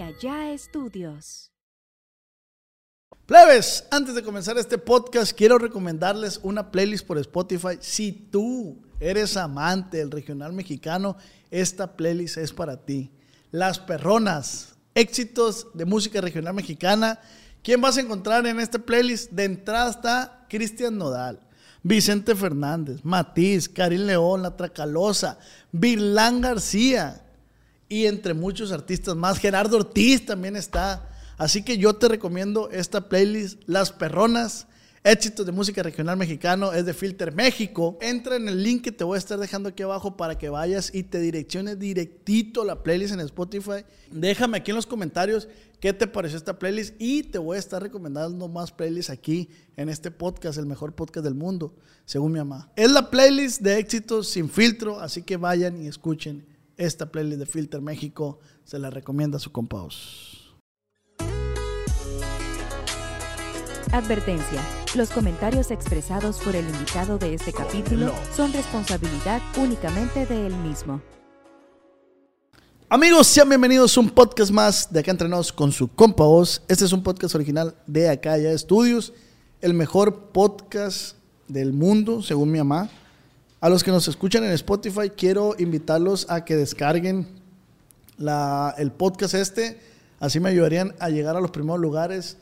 Allá Estudios. Plebes, antes de comenzar este podcast, quiero recomendarles una playlist por Spotify. Si tú eres amante del regional mexicano, esta playlist es para ti. Las Perronas, éxitos de música regional mexicana. ¿Quién vas a encontrar en esta playlist? De entrada está Cristian Nodal, Vicente Fernández, Matiz, Karim León, La Tracalosa, Virlán García y entre muchos artistas más. Gerardo Ortiz también está. Así que yo te recomiendo esta playlist, Las Perronas, éxitos de música regional mexicano, es de Filter México. Entra en el link que te voy a estar dejando aquí abajo para que vayas y te direcciones directito la playlist en Spotify. Déjame aquí en los comentarios qué te pareció esta playlist y te voy a estar recomendando más playlists aquí en este podcast, el mejor podcast del mundo, según mi mamá. Es la playlist de éxitos sin filtro, así que vayan y escuchen esta playlist de Filter México. Se la recomienda a su compaos. Advertencia. Los comentarios expresados por el invitado de este capítulo son responsabilidad únicamente de él mismo. Amigos, sean bienvenidos a un podcast más de Acá Entrenados con su compa Oz. Este es un podcast original de Acá Ya Estudios, el mejor podcast del mundo, según mi mamá. A los que nos escuchan en Spotify, quiero invitarlos a que descarguen la, el podcast este. Así me ayudarían a llegar a los primeros lugares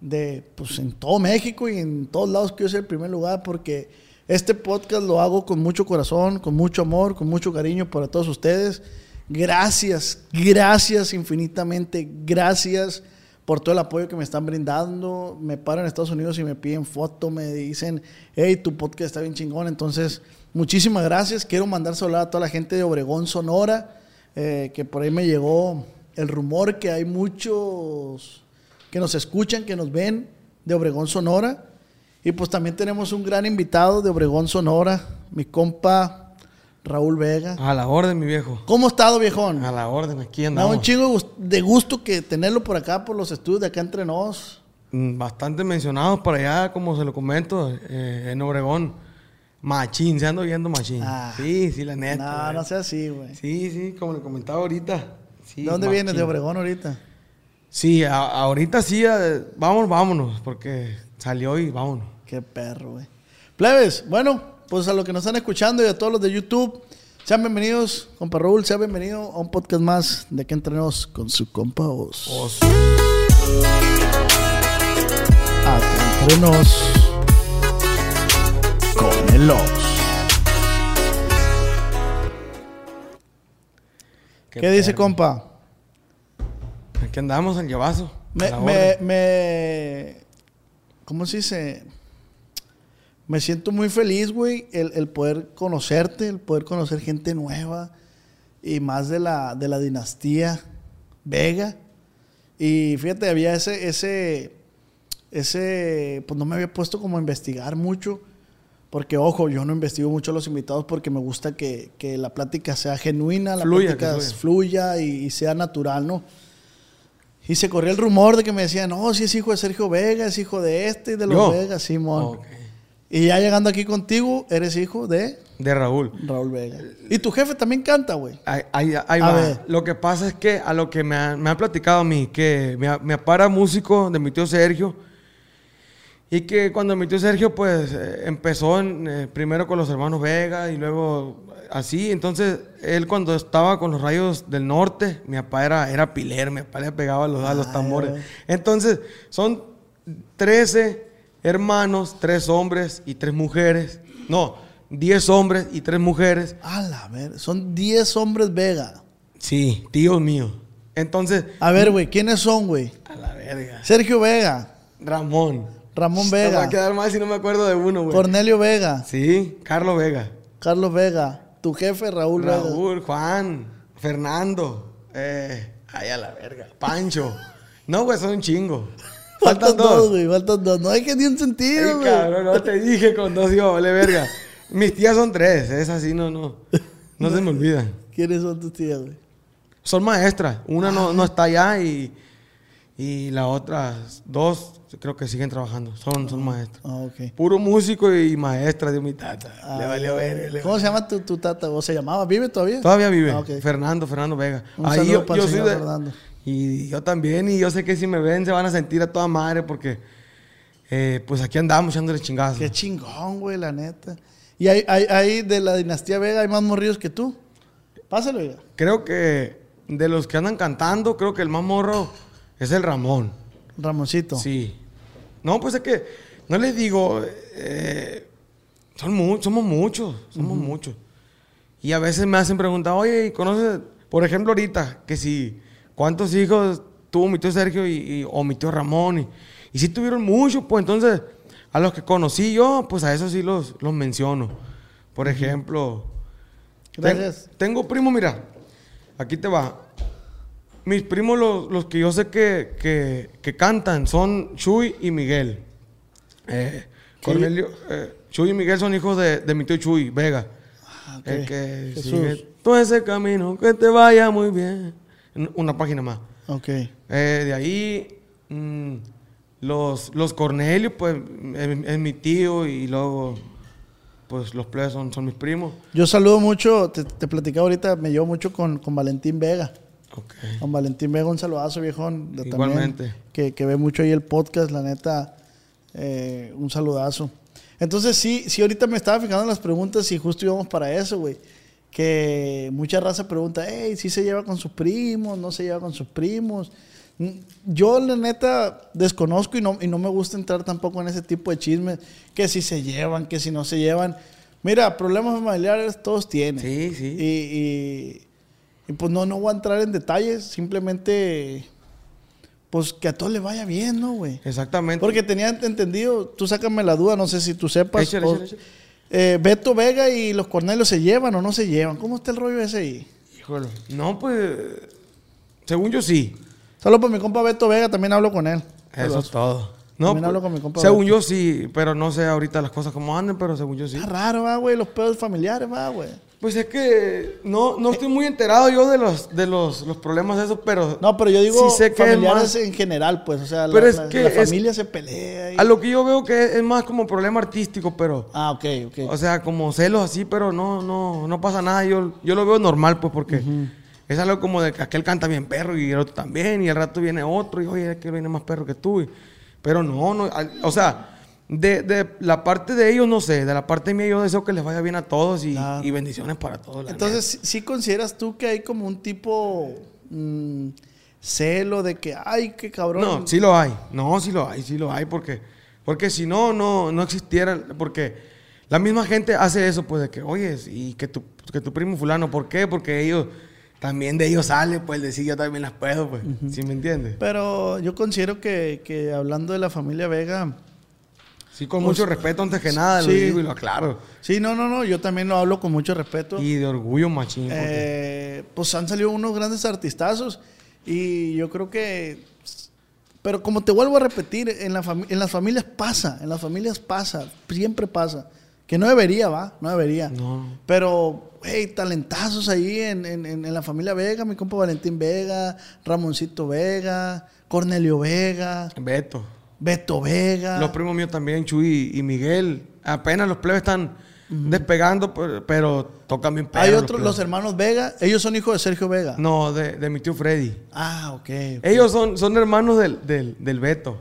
de, pues, en todo México y en todos lados que yo sea el primer lugar, porque este podcast lo hago con mucho corazón, con mucho amor, con mucho cariño para todos ustedes. Gracias, gracias infinitamente, gracias por todo el apoyo que me están brindando. Me paran en Estados Unidos y me piden foto, me dicen, hey, tu podcast está bien chingón. Entonces, muchísimas gracias. Quiero mandar saludar a toda la gente de Obregón, Sonora, eh, que por ahí me llegó el rumor que hay muchos que nos escuchan, que nos ven de Obregón, Sonora. Y pues también tenemos un gran invitado de Obregón, Sonora, mi compa Raúl Vega. A la orden, mi viejo. ¿Cómo ha estado, viejón? A la orden, aquí Me da andamos. un chingo de gusto que tenerlo por acá, por los estudios de acá entre nos. Mm, Bastante mencionados por allá, como se lo comento, eh, en Obregón. Machín, se ando viendo machín. Ah. sí, sí, la neta. No, no sea así, güey. Sí, sí, como le comentaba ahorita. Sí, ¿De dónde machín. vienes? ¿De Obregón ahorita? Sí, a- ahorita sí, vamos, vámonos, porque salió y vámonos. Qué perro, güey. Plebes, bueno, pues a los que nos están escuchando y a todos los de YouTube, sean bienvenidos, compa Raúl, sea bienvenido a un podcast más de que entrenos con su compa Oz. Os- Acá entrenos con el. ¿Qué, dice, compa? Aquí andamos en llevazo. Me, me, me- ¿cómo se dice? Me siento muy feliz, güey, el, el poder conocerte, el poder conocer gente nueva y más de la, de la dinastía Vega. Y fíjate, había ese, ese, ese, pues no me había puesto como a investigar mucho, porque ojo, yo no investigo mucho a los invitados porque me gusta que, que la plática sea genuina, la Fluya, plática fluya. y, y sea natural, ¿no? Y se corría el rumor de que me decían, no, si es hijo de Sergio Vega, es hijo de este y de los ¿Yo? Vegas, Simón. Y ya llegando aquí contigo, eres hijo de De Raúl. Raúl Vega. Y tu jefe también canta, güey. Ahí, ahí- ahí A va. ver. Lo que pasa es que a lo que me, han- me han platicado a mí, que papá era músico de mi tío Sergio, y que cuando mi tío Sergio, pues, eh, empezó en, eh, primero con los hermanos Vega y luego así, entonces él cuando estaba con los rayos del norte, mi papá era, era piler, mi papá le pegaba los, a los Ay, tambores. Entonces, son 13 hermanos, 3 hombres y 3 mujeres. No, 10 hombres y 3 mujeres. A la ver, son 10 hombres Vega. Sí, tíos míos. Entonces, A ver, güey, ¿quiénes son, güey? a la verga. Sergio Vega, Ramón. Ramón Me va Vega, a quedar mal si no me acuerdo de uno, güey. Cornelio Vega, Sí, Carlos Vega. Carlos Vega, tu jefe Raúl, Vega. Raúl, Juan, Fernando. Eh, ay, a la verga. Pancho. No, güey, son un chingo. Faltan dos, güey, faltan dos. No hay que ni un sentido, güey. cabrón, no te dije con dos a valer verga. Mis tías son tres, es así, no, no. No se me olvidan. ¿Quiénes son tus tías, güey? Son maestras. Una no, no está allá y, Y las otras dos creo que siguen trabajando. Son, son maestros. Ah. Puro músico y maestra de mi tata. Ah, le valió ver. le- ¿Cómo se llama tu, tu tata? ¿O se llamaba? ¿Vive todavía? Todavía vive. Ah. Fernando, Fernando Vega. Un Ahí yo, para el yo soy señor de- Fernando. Y yo también. Y yo sé que si me ven se van a sentir a toda madre porque eh, pues aquí andamos echándole chingazos. Qué chingón, güey, la neta. Y hay, hay, hay de la dinastía Vega, hay más morrillos que tú. Pásalo, oiga. Creo que de los que andan cantando, creo que el más morro es el Ramón. Ramoncito. Sí. No, pues es que, no les digo, eh, son mu- somos muchos, somos muchos. Y a veces me hacen preguntar, oye, ¿y ¿conoces, por ejemplo, ahorita, que si, cuántos hijos tuvo mi tío Sergio y, y- o mi tío Ramón? Y, y si tuvieron muchos, pues entonces, a los que conocí yo, pues a esos sí los, los menciono. Por ejemplo, ten- tengo primo, mira, aquí te va. Mis primos, los, los que yo sé que, que, que cantan, son Chuy y Miguel. Eh. Cornelio, eh, Chuy y Miguel son hijos de, de mi tío Chuy, Vega. Ah, ok. El que sigue todo ese camino, que te vaya muy bien. En Una página más. Ok. Eh, de ahí, mm, los, los Cornelios, pues, es, es mi tío y luego, pues, los plebes son, son mis primos. Yo saludo mucho, te, te platicaba ahorita, me llevo mucho con, con Valentín Vega. Ok. Con Valentín Vega, un saludazo, viejón. de- también, Igualmente. que, que ve mucho ahí el podcast, la neta, eh, un saludazo. Entonces, sí, sí, ahorita me estaba fijando en las preguntas y justo íbamos para eso, güey. Que mucha raza pregunta, hey, si se lleva con sus primos, no se lleva con sus primos. Mm, Yo, la neta, desconozco y no, y no me gusta entrar tampoco en ese tipo de chismes, que si se llevan, que si no se llevan. Mira, problemas familiares todos tienen. Sí, sí. Y, y- pues no, no voy a entrar en detalles, simplemente pues que a todos le vaya bien, ¿no, güey? Exactamente. Porque tenía entendido, tú sácame la duda, no sé si tú sepas. Échale, o- échale, échale. eh, Beto Vega y los Cornelios se llevan o no se llevan. ¿Cómo está el rollo ese ahí? Híjole. No, pues, según yo sí. Solo por mi compa Beto Vega, también hablo con él. Eso es todo. No, También pues, hablo con mi compa según Beto. yo sí, pero no sé ahorita las cosas como anden, pero según yo sí. Está raro, va, güey, los pedos familiares, va, güey. Pues es que no, no estoy muy enterado yo de los, de los, los problemas esos, pero No, pero yo digo sí sé que es familiares en general, pues, o sea, la, Pero es la- que la es- familia se pelea. y- a lo que yo veo que es más como problema artístico, pero... Ah, ok, ok. O sea, como celos así, pero no, no, no pasa nada. Yo, yo lo veo normal, pues, porque es algo como de que aquel canta bien perro y el otro también, y al rato viene otro, y oye, es que viene más perro que tú. y- pero no, no, o sea, de, de la parte de ellos no sé, de la parte mía yo deseo que les vaya bien a todos y, Claro. y bendiciones para todos. Entonces, ¿sí- ¿sí consideras tú que hay como un tipo mm, celo de que, ay, qué cabrón? No, sí lo hay. No, sí lo hay, sí lo hay, porque, porque si no, no, no existiera, porque la misma gente hace eso, pues, de que, oye, y que tu, que tu primo fulano, ¿por qué? Porque ellos, también de ellos sale, pues, decir yo también las puedo, pues, ¿sí me entiendes? Pero yo considero que, que hablando de la familia Vega, Sí, con Pues, mucho respeto antes que nada, lo sí. digo y lo aclaro. sí, no, no, no, yo también lo hablo con mucho respeto. Y de orgullo machín. Eh, pues han salido unos grandes artistazos y yo creo que... Pero como te vuelvo a repetir, en, la fami- en las familias pasa, en las familias pasa, siempre pasa. Que no debería, va, no debería. No. Pero, hey, talentazos ahí en- en- en la familia Vega, mi compa Valentín Vega, Ramoncito Vega, Cornelio Vega, Beto. Beto Vega. Los primos míos también, Chuy y Miguel. Apenas los plebes están despegando, pero, pero tocan bien Hay otros, los hermanos Vega, ellos son hijos de Sergio Vega. No, de, de mi tío Freddy. Ah, ok. ok. Ellos son, son hermanos del, del, del Beto.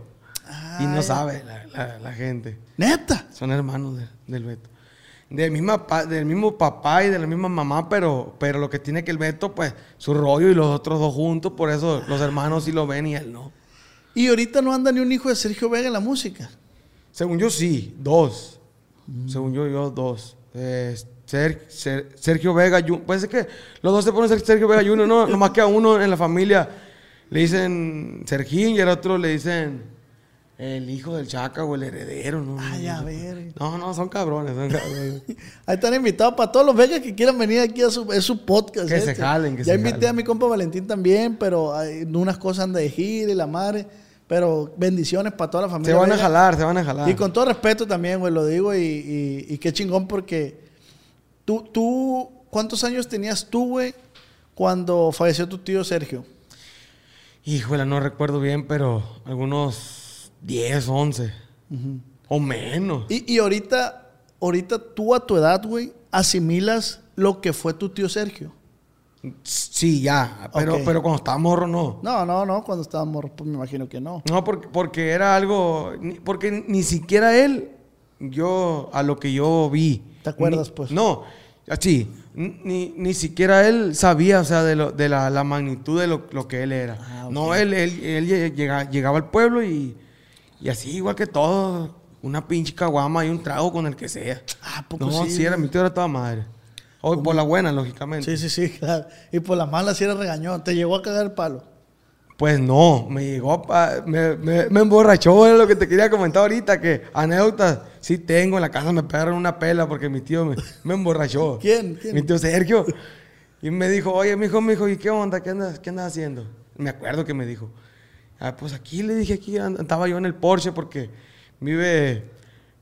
Ah, y no ya. sabe la, la- la gente. Neta. Son hermanos de- del Beto. Del, misma, pa- del mismo papá y de la misma mamá, pero, pero lo que tiene que el Beto, pues, su rollo y los otros dos juntos, por eso los hermanos sí lo ven y él no. Y ahorita no anda ni un hijo de Sergio Vega en la música. Según yo, sí, dos. Según yo, yo, dos. Eh, Ser- Ser- Sergio Vega, Jun- pues es que los dos se ponen Ser- Sergio Vega Junior, no, nomás que a uno en la familia le dicen Sergín y al otro le dicen el hijo del Chaca o el heredero, ¿no? Ay, a ver. No, no, son cabrones, son cabrones. Ahí están invitados para todos los Vegas que quieran venir aquí a su, es su podcast. Que se jalen, que ya se invité jalen. a mi compa Valentín también, pero hay unas cosas anda de gira y la madre. Pero bendiciones para toda la familia. se van a Vega. jalar, se van a jalar. Y con todo respeto también, güey, lo digo. Y, y- y qué chingón porque tú, tú, ¿cuántos años tenías tú, güey, cuando falleció tu tío Sergio? Híjole, no recuerdo bien, pero algunos 10, 11. O menos. Y, y ahorita, ahorita tú a tu edad, güey, asimilas lo que fue tu tío Sergio. Sí, ya. Pero, pero cuando estaba morro, no. No, no, no, cuando estábamos, pues me imagino que no. No, porque, porque era algo. Porque ni siquiera él, yo, a lo que yo vi. ¿Te acuerdas, ni- pues? No, así. Ni, ni siquiera él sabía, o sea, de, lo- de la, la magnitud de lo, lo que él era. Ah. No, él, él, él lle- llega- llegaba al pueblo y, y así, igual que todos, una pinche caguama y un trago con el que sea. Ah, poco No, sí, sí, era mi tío, era toda madre. O por la buena, lógicamente. Sí, sí, sí, claro. Y por las malas sí era regañón. Te llegó a cagar el palo. Pues no, me llegó, me, me, me emborrachó, era lo que te quería comentar ahorita, que anécdotas sí tengo, en la casa me pegaron una pela porque mi tío me, me emborrachó. ¿Quién? ¿Quién? Mi tío Sergio. Y me dijo, oye, mi hijo, mi hijo, ¿y qué onda? ¿Qué andas, qué andas haciendo? Me acuerdo que me dijo, ah, pues aquí le dije, aquí and- andaba yo en el Porsche porque vive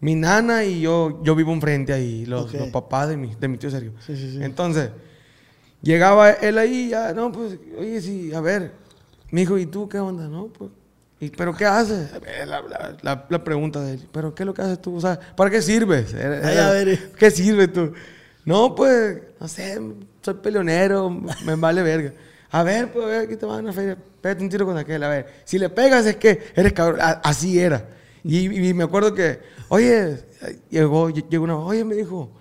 mi nana y yo, yo vivo enfrente ahí, los, papás de mi, de mi tío Sergio. Sí, sí, sí. Entonces, llegaba él ahí, ya, no, pues, oye, sí, a ver, mi hijo, ¿y tú qué onda? No, pues, ¿y, ¿pero qué haces? La, la- la- la pregunta de él, ¿pero qué es lo que haces tú? O sea, ¿para qué sirves? Ay, era, a ver. ¿Qué sirves tú? No, pues, no sé, soy peleonero, me vale verga. A ver, pues, a ver, aquí te van a una feria, pégate un tiro con aquel, a ver. Si le pegas es que eres cabrón, así era. Y, y me acuerdo que, oye, llegó, llegó una, oye, me dijo,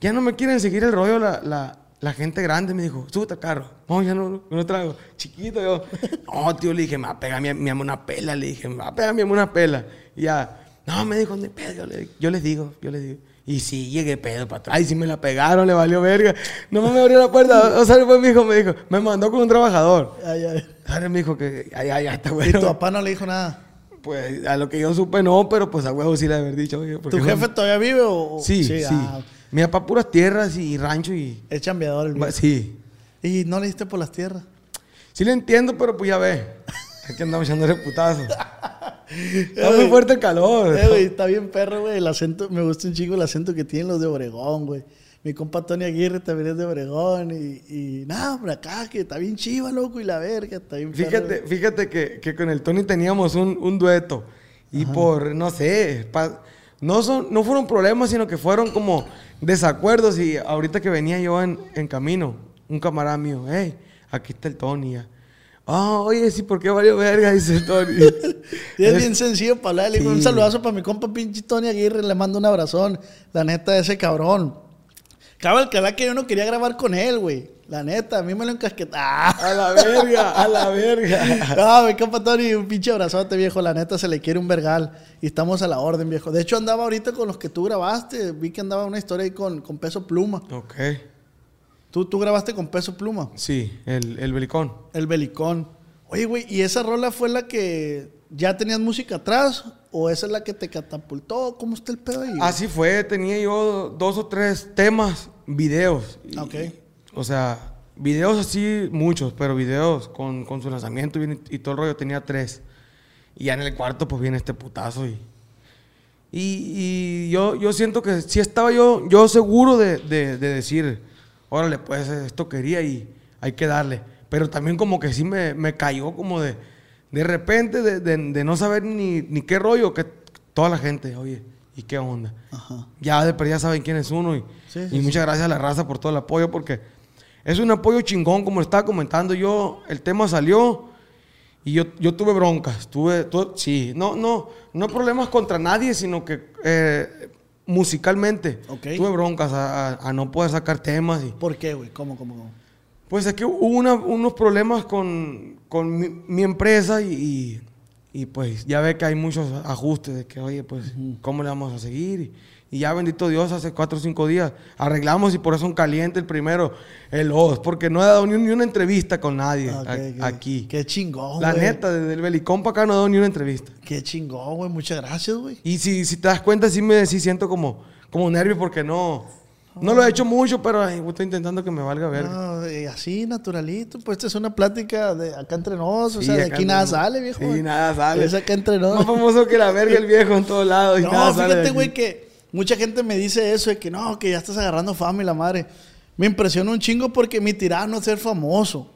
ya no me quieren seguir el rollo la, la, la gente grande. Me dijo, súbete al carro. No, ya no, no, no traigo. Chiquito yo. No, tío, le dije, me va a pegar mi, mi amor una pela. Le dije, me va a pegar mi amor una pela. Y ya, no, me dijo, hay pedo. Yo, le- yo les digo, yo les digo. Y sí, llegué pedo para atrás. Y sí me la pegaron, le valió verga. No me abrió la puerta. O sea, después mi hijo me dijo, me mandó con un trabajador. Ay, ay. Ahora me dijo que, ay, ay, ya está Y bueno. tu papá no le dijo nada. Pues a lo que yo supe no, pero pues a huevo sí le haber dicho. oye, ¿por ¿Tu jefe no? todavía vive o...? o- Sí, sí. ah, Mi papá puras tierras y rancho y... es chambeador el viejo. Sí. Y no le diste por las tierras. Sí le entiendo, pero pues ya ve. Aquí andamos echando ese putazo. Está muy fuerte el calor. Eh, güey, está bien perro, güey. El acento, me gusta un chico el acento que tienen los de Obregón, güey. Mi compa Tony Aguirre también es de Obregón y, y nada, por acá, que está bien chiva, loco, y la verga, está bien Fíjate, fíjate que, que con el Tony teníamos un, un dueto. Y por, no sé, pa- no, son, no fueron problemas, sino que fueron como desacuerdos. Y ahorita que venía yo en, en camino, un camarada mío, hey, aquí está el Tony ya. Ah, oye, sí, ¿por qué valió verga? Dice el Tony. Y es Es- bien sencillo para hablar. Sí. un saludazo para mi compa pinche Tony Aguirre. Le mando un abrazón. La neta, ese cabrón. Cabe el calá que yo no quería grabar con él, güey. La neta, a mí me lo encasquetaba. A la verga, a la verga. No, mi compa Tony, un pinche abrazote, viejo. La neta, se le quiere un vergal. Y estamos a la orden, viejo. De hecho, andaba ahorita con los que tú grabaste. Vi que andaba una historia ahí con, con Peso Pluma. Ok. Tú, tú grabaste con Peso Pluma. Sí, el, el belicón. El Belicón. Oye, güey, ¿y esa rola fue la que ya tenías música atrás? ¿O esa es la que te catapultó? ¿Cómo está el pedo ahí? Así fue, tenía yo dos o tres temas, videos. Y- Ok. O sea, videos así, muchos, pero videos con, con su lanzamiento y, y todo el rollo tenía tres. Y ya en el cuarto, pues viene este putazo y. Y, y yo, yo siento que sí estaba yo, yo seguro de, de- de decir, órale, pues esto quería y hay que darle. Pero también como que sí me, me cayó como de, de repente, de, de- de no saber ni, ni qué rollo, que toda la gente, oye, ¿y qué onda? Ajá. Ya de ya saben quién es uno. Y, Sí, y sí, muchas gracias a la raza por todo el apoyo, porque es un apoyo chingón, como estaba comentando yo. El tema salió y yo, yo tuve broncas. Tuve, tu- sí, no, no, no problemas contra nadie, sino que eh, musicalmente Ok. tuve broncas a, a- a no poder sacar temas. Y, ¿Por qué, güey? ¿Cómo, cómo, cómo? pues es que hubo una- unos problemas con, con mi, mi empresa y, y- y, pues ya ve que hay muchos ajustes de que, oye, pues, ¿cómo le vamos a seguir? Y, y ya bendito Dios, hace cuatro o cinco días arreglamos y por eso un caliente el primero, el OS, porque no he dado ni, ni una entrevista con nadie Ah, a- aquí. Qué chingón, La neta, desde el Belicón para acá no he dado ni una entrevista. Qué chingón, güey. Muchas gracias, güey. Y si, si te das cuenta, sí me sí siento como, como nervio porque no, no lo he hecho mucho, pero ay, estoy intentando que me valga ver. No, eh, así, naturalito. Pues esta es una plática de acá entre nos. O Sí, sea, de aquí nada nos. sale, viejo. Sí, nada sale. Es acá entre nos. Más famoso que la verga el viejo en todos lados. y No, nada fíjate, güey, que mucha gente me dice eso, de que no, que ya estás agarrando fama y la madre. Me impresiona un chingo porque mi tirada no es ser famoso.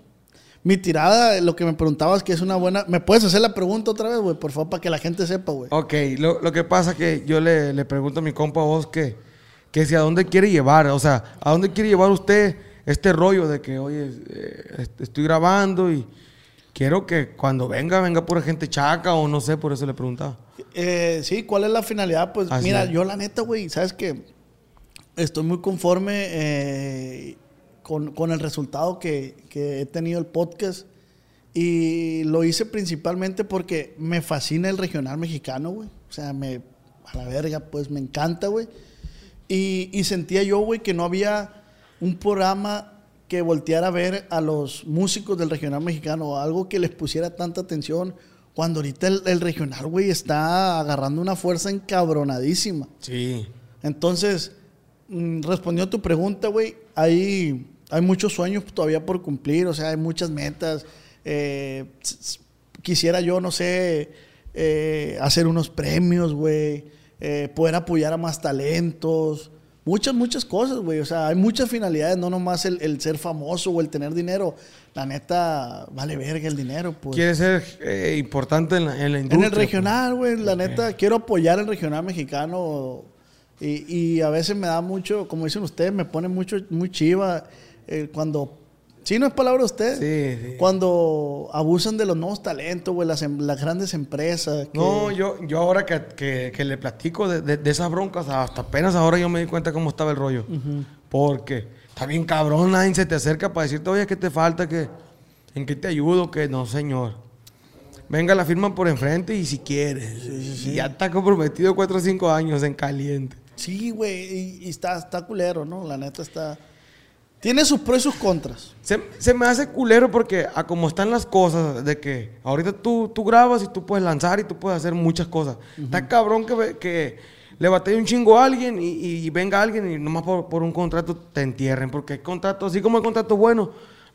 Mi tirada, lo que me preguntabas, que es una buena. ¿Me puedes hacer la pregunta otra vez, güey? Por favor, para que la gente sepa, güey. Ok, lo, lo que pasa que yo le, le pregunto a mi compa vos que, que si a dónde quiere llevar, o sea, a dónde quiere llevar usted este rollo de que, oye, eh, est- estoy grabando y quiero que cuando venga, venga pura gente chaca o no sé, por eso le preguntaba. Eh, sí, ¿cuál es la finalidad? Pues Así mira, es. yo la neta, güey, sabes que estoy muy conforme eh, con, con el resultado que, que he tenido el podcast. Y lo hice principalmente porque me fascina el regional mexicano, güey. O sea, me, a la verga, pues me encanta, güey. Y, y sentía yo, güey, que no había un programa que volteara a ver a los músicos del regional mexicano, algo que les pusiera tanta atención, cuando ahorita el, el regional, güey, está agarrando una fuerza encabronadísima. Sí. Entonces, mm, respondiendo a tu pregunta, güey, hay, hay muchos sueños todavía por cumplir, o sea, hay muchas metas. Eh, quisiera yo, no sé, eh, hacer unos premios, güey, eh, poder apoyar a más talentos, muchas, muchas cosas, güey. O sea, hay muchas finalidades, no nomás el, el ser famoso o el tener dinero. La neta, vale verga el dinero, pues. Quiere ser eh, importante en la, en la industria. En el pues. regional, güey, la neta, quiero apoyar el regional mexicano. Y, y a veces me da mucho, como dicen ustedes, me pone mucho, muy chiva eh, cuando. Sí, no es palabra de usted. Sí, sí. Cuando abusan de los nuevos talentos, güey, las, em- las grandes empresas. que- No, yo, yo ahora que, que- que le platico de, de- de esas broncas, hasta apenas ahora yo me di cuenta cómo estaba el rollo. Porque está bien cabrón, nadie se te acerca para decirte, oye, ¿qué te falta? que ¿En qué te ayudo? Que no, señor. Venga la firma por enfrente y si quieres. Y ya está comprometido cuatro o cinco años en caliente. Sí, güey, y, y está, está culero, ¿no? La neta está. Tiene sus pros y sus contras. Se, se me hace culero porque a como están las cosas, de que ahorita tú, tú grabas y tú puedes lanzar y tú puedes hacer muchas cosas. Está cabrón que, que le batee un chingo a alguien y, y venga alguien y nomás por, por un contrato te entierren. Porque hay contratos, así como hay contratos buenos,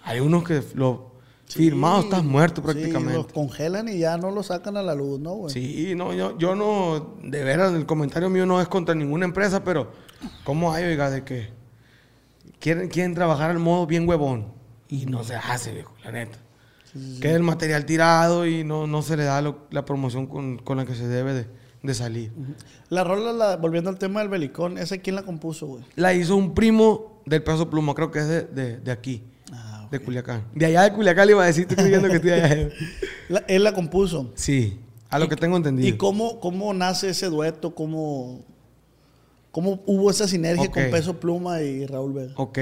hay unos que lo firmado estás muerto Sí, prácticamente. los congelan y ya no lo sacan a la luz, ¿no, güey? Sí, no, yo, yo no, de veras, el comentario mío no es contra ninguna empresa, pero ¿cómo hay, oiga, de que quieren, quieren trabajar al modo bien huevón? Y no se hace, viejo, la neta. Queda el material tirado y no, no se le da lo- la promoción con, con la que se debe de, de salir. La rola, la- volviendo al tema del belicón, ¿esa quién la compuso, güey? La hizo un primo del Peso Pluma, creo que es de, de, de aquí, Ah, de Culiacán. De allá de Culiacán le iba a decir, estoy creyendo que estoy allá. La- él la compuso. Sí, a lo que tengo entendido. ¿Y cómo, cómo nace ese dueto? ¿Cómo, cómo hubo esa sinergia con Peso Pluma y Raúl Vega? Ok.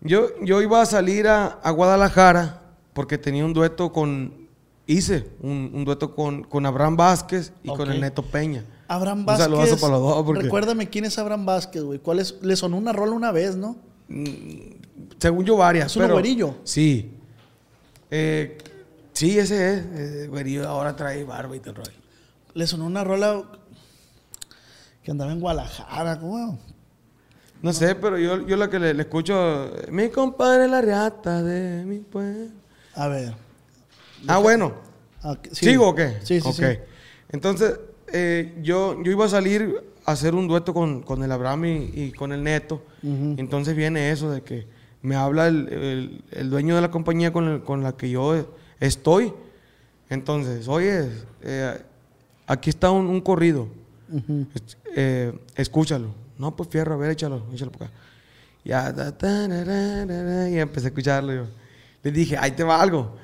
Yo, yo iba a salir a, a Guadalajara porque tenía un dueto con. Hice un, un dueto con, con Abraham Vázquez y con el Neto Peña. Abraham Un Vázquez. saludazo para los dos, porque- Recuérdame quién es Abraham Vázquez, güey. ¿Cuál es? Le sonó una rola una vez, ¿no? Según yo, varias. ¿Es un güerillo? Sí. Eh, sí, ese es. eh, güerillo ahora trae barba y todo rollo. Le sonó una rola que andaba en Guadalajara, ¿cómo? No sé, pero yo, yo la que le, le escucho. Mi compadre la reata de mi pueblo. A ver. Ah, bueno. Sí. ¿Sigo o qué? Sí, sí. Entonces, eh, yo, yo iba a salir a hacer un dueto con, con el Abraham y, y con el Neto. Entonces viene eso de que me habla el, el- el dueño de la compañía con, el- con la que yo estoy. Entonces, oye, eh, aquí está un, un corrido. Eh, escúchalo. No, pues fierro, a ver, échalo, échalo por acá. Ya, y empecé a escucharlo. Le dije, ahí te va algo.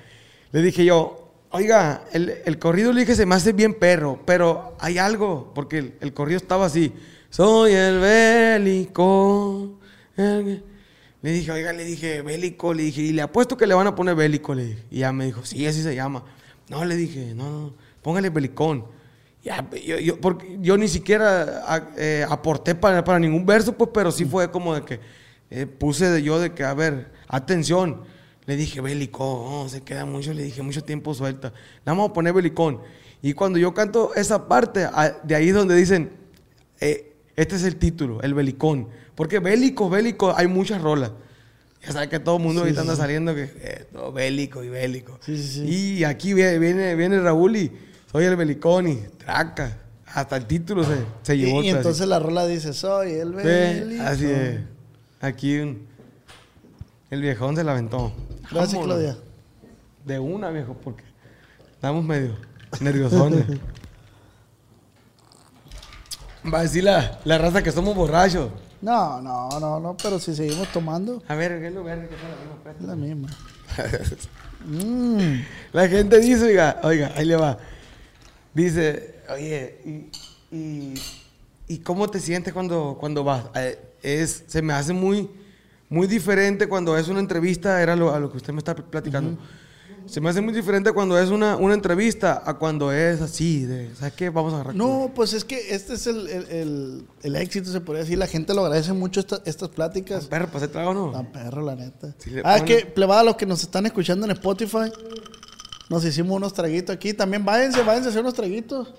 Le dije yo, oiga, el, el corrido le dije, se me hace bien perro, pero hay algo, porque el, el corrido estaba así. Soy el bélico. Le dije, oiga, le dije, bélico, le dije, y le apuesto que le van a poner bélico, le. Y ya me dijo, sí, así se llama. No, le dije, no, no, póngale belicón. Ya, yo, yo- porque yo ni siquiera a- eh, aporté para, para ningún verso, pues, pero sí fue como de que eh, puse de yo de que, a ver, atención. Le dije, bélico, no, se queda mucho, le dije, mucho tiempo suelta. Vamos a poner belicón. Y cuando yo canto esa parte, a- de ahí es donde dicen, eh, este es el título, el belicón. Porque bélico, bélico, hay muchas rolas. Ya sabes que todo el mundo Sí, ahorita sí, anda saliendo que eh, todo bélico y bélico. Sí. Y aquí viene, viene Raúl y soy el belicón y Hasta el título se, se Y, llevó. y así. entonces la rola dice, soy el bélico. así es. Aquí un- el viejón se la aventó. Gracias, Vámonos. Claudia. De una, viejo, porque estamos medio nerviosones. Va a decir la, la raza que somos borrachos. No, no, no, no, pero si seguimos tomando, A ver, ¿qué verde que está la misma? es la misma. Mm. La gente dice, oiga, oiga, ahí le va. Dice, oye, ¿y, y, y cómo te sientes cuando, cuando vas? Eh, es, se me hace muy, muy diferente cuando es una entrevista, era lo, a lo que usted me está platicando. Se me hace muy diferente cuando es una, una entrevista a cuando es así, de, ¿sabes qué? Vamos a agarrar. No, pues es que este es el, el, el- el éxito, se podría decir. La gente lo agradece mucho esta- estas pláticas. Perro, ¿pasé trago o no? Tan perro, la neta. Sí ah, es que, plebada, los que nos están escuchando en Spotify, nos hicimos unos traguitos aquí. También váyanse, váyanse a hacer unos traguitos.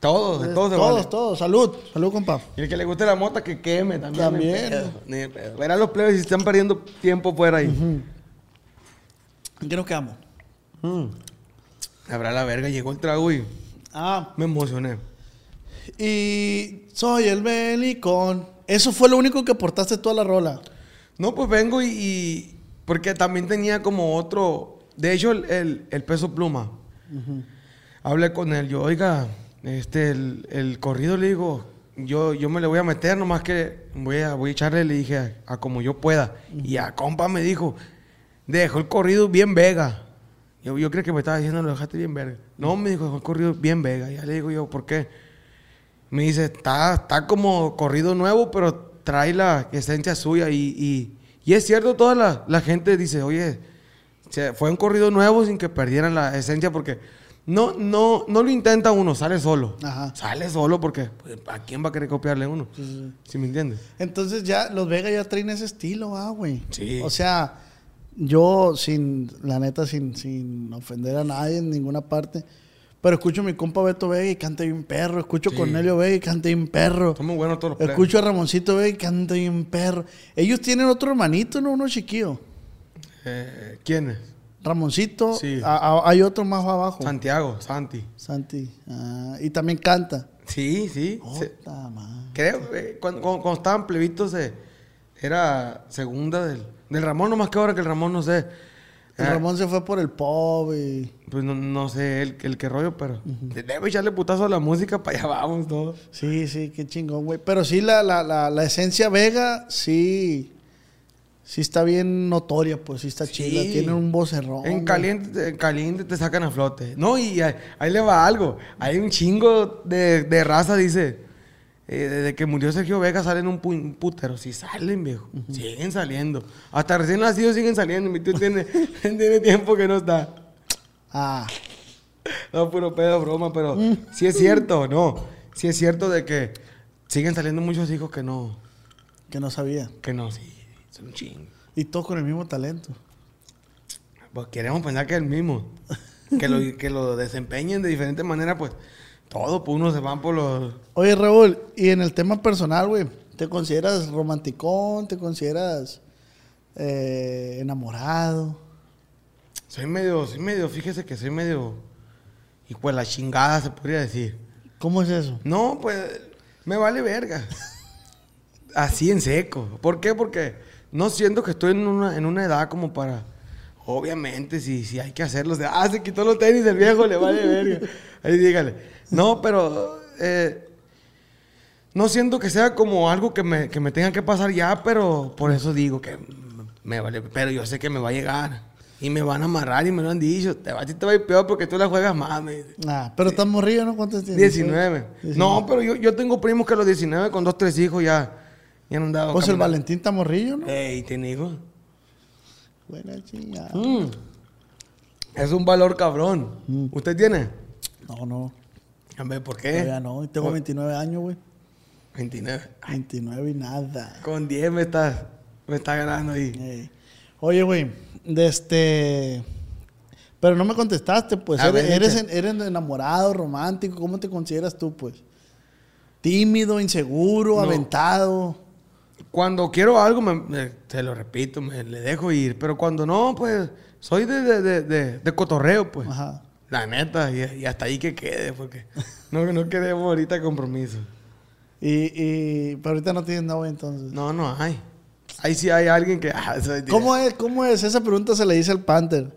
Todos, de todos se todos, vale. todos. Salud, salud, compa. Y el que le guste la mota, que queme también. También. ni pedo. Verán los plebes si están perdiendo tiempo fuera ahí. ¿En qué nos quedamos? Mm. Habrá la verga, llegó el trago y Ah, me emocioné. y soy el belicón. Eso fue lo único que aportaste toda la rola. No, pues vengo y, y- Porque también tenía como otro... De hecho, el, el- el peso pluma. Hablé con él. Yo, oiga, este, el, el corrido le digo... Yo, yo me le voy a meter, nomás que voy a, voy a echarle, le dije, a, a como yo pueda. Y a compa me dijo, dejó el corrido bien vega. Yo, yo creo que me estaba diciendo, lo dejaste bien verga. No, me dijo, dejó el corrido bien vega. Ya le digo yo, ¿por qué? Me dice, está, está como corrido nuevo, pero trae la esencia suya. Y, y, y es cierto, toda la, la gente dice, oye, se- fue un corrido nuevo sin que perdieran la esencia, porque no, no, no lo intenta uno, sale solo. Ajá. Sale solo porque pues, ¿a quién va a querer copiarle uno? ¿Sí me entiendes? Entonces ya los Vega ya traen ese estilo, ah, güey. Sí. O sea, yo sin, la neta, sin, sin ofender a nadie en ninguna parte, pero escucho a mi compa Beto Vega y canta bien perro. Escucho a Sí. Cornelio Vega y canta bien perro. Son muy buenos todos los. Escucho a Ramoncito Vega y canta bien perro. Ellos tienen otro hermanito, ¿no? Uno chiquillo. Eh, ¿Quién es? Ramoncito. Sí. a- a- hay otro más abajo. Santiago, Santi. Santi. Ah, y también canta. Sí, sí. se-. Creo, eh, cuando, cuando, cuando estaban plebitos, eh, era segunda del, del Ramón, nomás que ahora que el Ramón, no sé. El Ah, Ramón se fue por el pop y... Pues no, no sé el, el que rollo, pero debe echarle putazo a la música, para allá vamos todos. Sí, sí, qué chingón, güey. Pero sí, la, la, la, la esencia Vega, sí. Sí está bien notoria, pues sí está Sí. chida. Tiene un vocerrón. En caliente, te- en caliente te sacan a flote. No, y ahí, ahí le va algo. Hay un chingo de, de raza, dice. eh, desde que murió Sergio Vega salen un, pu- un putero. Sí salen, viejo. Siguen saliendo. Hasta recién nacidos siguen saliendo. Mi tío tiene, tiene tiempo que no está. Ah, No, puro pedo, broma, pero sí es cierto, ¿no? Sí es cierto de que siguen saliendo muchos hijos que no, que no sabía. que no, sí, son un chingo. Y todos con el mismo talento. Pues queremos pensar que es el mismo. Que lo, que lo desempeñen de diferente manera, pues todo, pues unos se van por los... Oye, Raúl, y en el tema personal, güey, ¿te consideras romanticón? ¿Te consideras eh, enamorado? Soy medio, soy medio, fíjese que soy medio... Y pues la chingada se podría decir. ¿Cómo es eso? No, pues me vale verga. Así en seco. ¿Por qué? Porque no siento que estoy en una, en una edad como para... Obviamente, si, si hay que hacerlo. o sea, ah, se quitó los tenis del viejo, le vale verga. Ahí dígale. No, pero... eh, no siento que sea como algo que me, que me tenga que pasar ya, pero por eso digo que me vale. Pero yo sé que me va a llegar. Y me van a amarrar y me lo han dicho. Te va, a ti te va a ir peor porque tú la juegas más. Me dice. Ah, pero estás morrido, ¿no? ¿Cuántos tienes? 19. No, pero yo, yo tengo primos que a los 19 con dos, tres hijos ya, ya no han dado. Pues el. Valentín está morrillo, ¿no? Ey, tiene hijos. Buena chingada. Mm. Es un valor cabrón. Mm. ¿Usted tiene? No, no. A ver, ¿por qué? Todavía no. Tengo 29 años, güey. 29. 29 y nada. Con 10 me está, me está ganando ahí. Ey. Oye, güey, de este... Pero no me contestaste, pues. ¿Eres, ver, eres, enamorado, romántico? ¿Cómo te consideras tú, pues? Tímido, inseguro, No. aventado. Cuando quiero algo, me, me- te lo repito, me le dejo ir. Pero cuando no, pues, soy de, de, de, de- cotorreo, pues. Ajá. La neta, y, y hasta ahí que quede, porque no, no queremos ahorita compromiso. Y, y... Pero ahorita no tienes novia, entonces. No, no hay. Ahí sí hay alguien que... ah, ¿Cómo es, ¿Cómo es? Esa pregunta se le dice al Panther.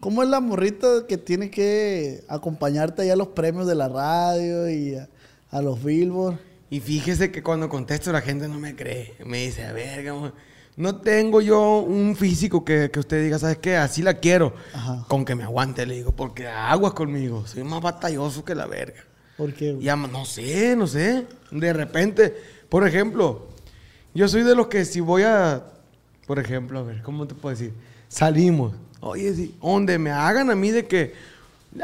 ¿Cómo es la morrita que tiene que acompañarte allá a los premios de la radio y a, a los Billboard? Y fíjese que cuando contesto la gente no me cree. Me dice, a ver, no tengo yo un físico que, que usted diga, ¿sabes qué? Así la quiero. Ajá. Con que me aguante, le digo, porque aguas conmigo. Soy más batalloso que la verga. Porque Ya, no sé, no sé. De repente, por ejemplo, yo soy de los que si voy a, por ejemplo, a ver, ¿cómo te puedo decir? Salimos. Oye, sí, donde me hagan a mí de que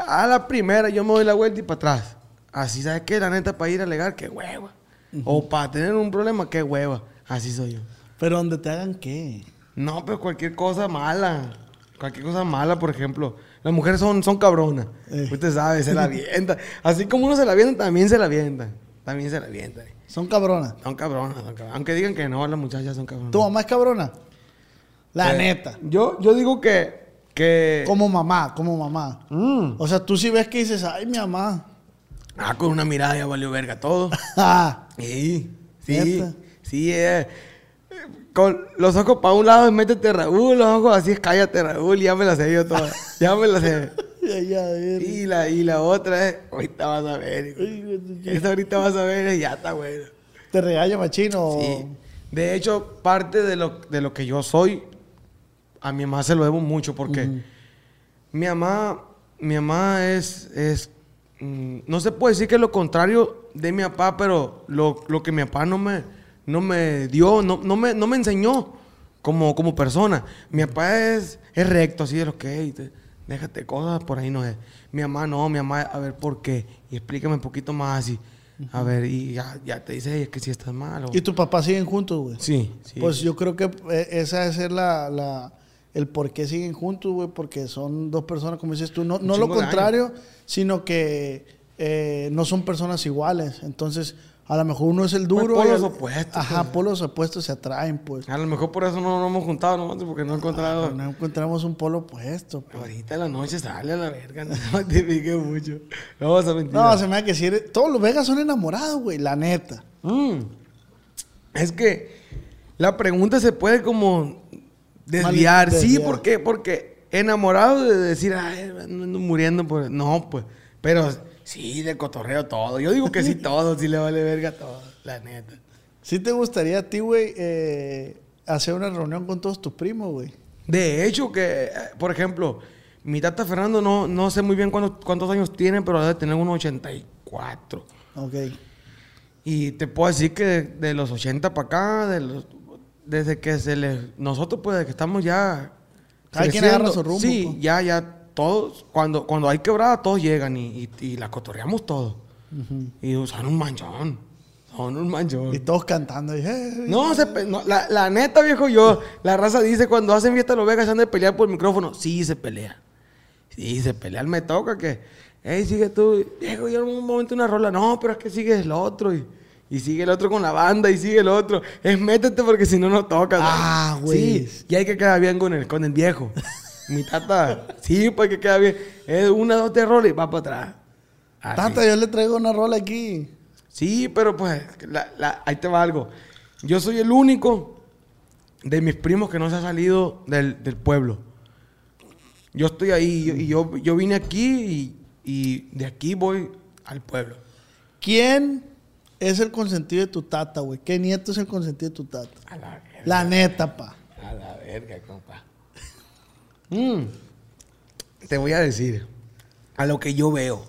a la primera yo me doy la vuelta y para atrás. Así, ¿sabes qué? La neta, para ir a alegar, qué hueva. O para tener un problema, qué hueva. Así soy yo. Pero donde te hagan qué. No, pero cualquier cosa mala. Cualquier cosa mala, por ejemplo. Las mujeres son, son cabronas. Eh. Usted sabe, se la avientan. Así como uno se la avienta, también se la avientan. También se la avientan. Son cabronas. Son cabronas, son cabronas. Aunque digan que no, las muchachas son cabronas. ¿Tu mamá es cabrona? La Eh, neta. Yo, yo digo que. que Como mamá, como mamá. Mm. O sea, tú sí ves que dices, ay, mi mamá. Ah, con una mirada ya valió verga todo. Ah, Sí, sí. Sí, eh. Con los ojos para un lado, métete Raúl, los ojos así es cállate Raúl, ya me la sé yo toda. Ya me la sé. Y la, y la otra es, ahorita vas a ver. Esa ahorita vas a ver y ya está bueno. ¿Te regaña machino? Sí. De hecho, parte de lo, de lo que yo soy, a mi mamá se lo debo mucho porque mi mamá, mi mamá es, es mm, no se puede decir que es lo contrario de mi papá, pero lo, lo que mi papá no me, no me dio, no, no, me, no me enseñó como, como persona. Mi papá es, es recto, así de lo que "Ey, te- déjate cosas, por ahí no es. Mi mamá no, mi mamá, a ver, ¿por qué? Y explícame un poquito más así. A ver, y ya, ya te dice, "Ey, es que si estás mal. o- ¿Y tu papá siguen juntos, güey? Sí, sí. Pues yo creo que eh, esa es la, la- el por qué siguen juntos, güey, porque son dos personas, como dices tú, no, no lo contrario, sino que eh, no son personas iguales. Entonces, a lo mejor uno es el duro. Pues y polos el- opuestos, Ajá, pues. polos opuestos se atraen, pues. A lo mejor por eso no nos hemos juntado, nomás porque no he encontrado. No encontramos un polo opuesto. pues. Ahorita en la noche sale a la verga, no mortifique mucho. No vas a mentir. No, se me da que si eres- todos los vegas son enamorados, güey, la neta. Mm. Es que la pregunta se puede como desviar. Mal- Sí, desviar. ¿por qué? Porque enamorado de decir, ay, ando ando muriendo por... No, pues. Pero sí, de cotorreo todo. Yo digo que sí todo, sí le vale verga todo, la neta. ¿Sí te gustaría a ti, güey, eh, hacer una reunión con todos tus primos, güey? De hecho, que, eh, por ejemplo, mi tata Fernando no, no sé muy bien cuántos, cuántos años tiene, pero debe tener unos 84. Ok. Y te puedo decir que de, de los 80 para acá, de los- desde que se les... Nosotros, pues, desde que estamos ya... Cada quien agarra su rumbo, Sí, pues. ya, ya, todos, cuando, cuando hay quebrada, todos llegan y, y, y la cotorreamos todos. Y son un manchón. Son un manchón. Y todos cantando. y, "Eh, No, se pe- no, la, la neta, viejo, yo, la raza dice cuando hacen fiesta los vegas se han de pelear por el micrófono. Sí, se pelea. Sí, se pelea. Me toca que, hey, sigue tú. Viejo, yo en un momento una rola. No, pero es que sigue el otro. Y, y sigue el otro con la banda y sigue el otro. Es métete porque si no, no tocas. Ah, güey. Sí, y hay que quedar bien con el, con el viejo. Mi tata, sí, pues que quedar bien. Es una, dos, tres rolas y va para atrás. Así. Tata, yo le traigo una rola aquí. Sí, pero pues, la- la- ahí te va algo. Yo soy el único de mis primos que no se ha salido del, del pueblo. Yo estoy ahí y yo, yo vine aquí y, y de aquí voy al pueblo. ¿Quién es el consentido de tu tata, güey? ¿Qué nieto es el consentido de tu tata? A la verga. La neta, pa. A la verga, compa. Mm. Te voy a decir a lo que yo veo.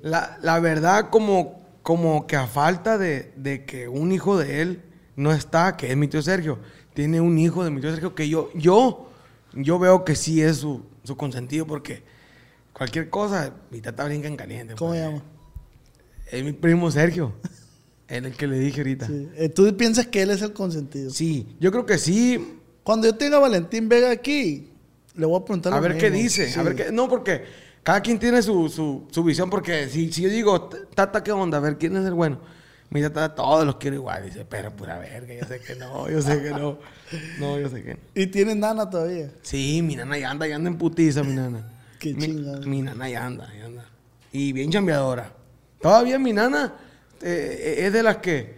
La, la verdad, como, como que a falta de, de que un hijo de él no está, que es mi tío Sergio, tiene un hijo de mi tío Sergio que yo, yo, yo veo que sí es su, su consentido porque cualquier cosa, mi tata brinca en caliente. ¿Cómo pues. se llama? Es mi primo Sergio. Es el que le dije ahorita. Sí. Sí. Eh, ¿Tú piensas que él es el consentido? yo creo que sí. Cuando yo tenga a Valentín Vega aquí, le voy a preguntar A lo ver qué mismo. dice. Sí. A ver qué. No, porque cada quien tiene su, su, su visión. Porque si, si yo digo, Tata, ¿qué onda? A ver, ¿quién es el bueno? Mi tata, todos los quiero igual. Dice, pero pura verga, yo sé que no, yo sé que no. No, yo sé que no. Y tiene nana todavía. Sí, mi nana ya anda, ya anda en putiza, mi nana. Qué mi, chingada. mi nana ya anda, ya anda. Y bien chambeadora. Todavía mi nana eh, es de las que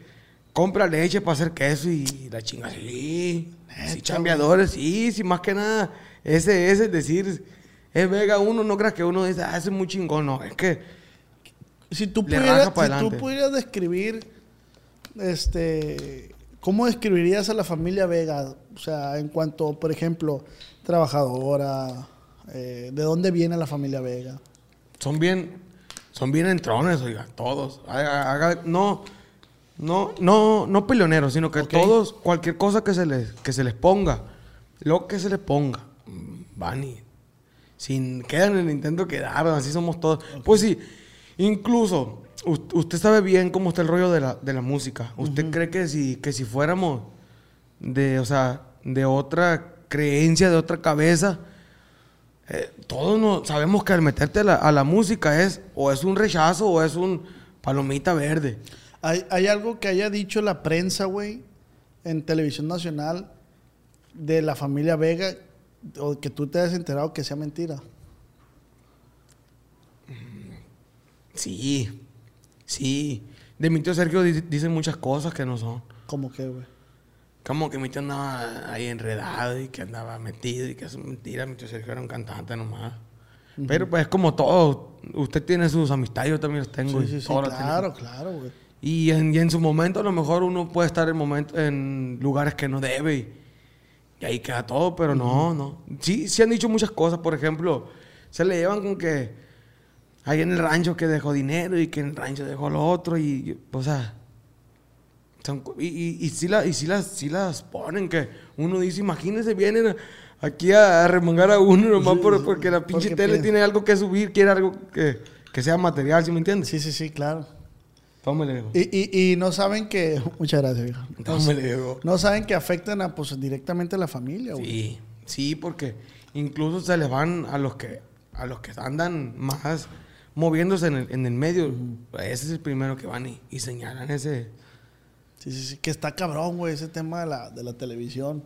compra leche para hacer queso y la chinga. Sí, sí, chambeadores, sí, sí, más que nada. Ese es decir, es Vega uno, no creas que uno dice, ah, ese es muy chingón, no, es que Si tú, si pudieras describir, este, ¿cómo describirías a la familia Vega? O sea, en cuanto, por ejemplo, trabajadora, eh, ¿de dónde viene la familia Vega? son bien, son bien entrones, oiga, todos. Haga- haga- no, no, no, no peleoneros, sino que todos, cualquier cosa que se les, que se les ponga, lo que se les ponga, mm, van y sin quedan en el intento quedaron, así somos todos. Pues sí, incluso us- usted sabe bien cómo está el rollo de la, de la música. ¿Usted cree que si, que si fuéramos de, o sea, de otra creencia, de otra cabeza, eh, todos no, sabemos que al meterte a la, a la música es o es un rechazo o es un palomita verde. ¿Hay, hay algo que haya dicho la prensa, güey, en televisión nacional de la familia Vega o que tú te hayas enterado que sea mentira? Sí, sí. De mi tío Sergio di- dicen muchas cosas que no son. ¿Cómo que, güey? Como que mi tío andaba ahí enredado y que andaba metido y que eso es mentira. Mi tío Sergio era un cantante nomás. Pero pues es como todo. Usted tiene sus amistades, yo también los tengo. Sí, sí, sí, claro, claro, güey. Y en, y en su momento a lo mejor uno puede estar en, momento, en lugares que no debe y, y ahí queda todo, pero no, no. Sí, sí han dicho muchas cosas, por ejemplo, se le llevan con que ahí en el rancho que dejó dinero y que en el rancho dejó lo otro y, o sea, son y, y, y la- y sí las, sí las ponen que uno dice, imagínense, vienen aquí a, a remangar a uno nomás Sí, por- porque la pinche porque tele tiene algo que subir, quiere algo que, que sea material, ¿sí me entiendes? Sí, sí, sí, claro. Viejo. Y, y, y no saben que... Muchas gracias, viejo. Tómele, viejo. No saben que afectan a, pues, directamente a la familia, güey. Sí, sí, porque incluso se les van a los que a los que andan más moviéndose en el, en el medio. Ese es el primero que van y, y señalan ese. Sí, sí, que está cabrón, güey, ese tema de la, de la televisión.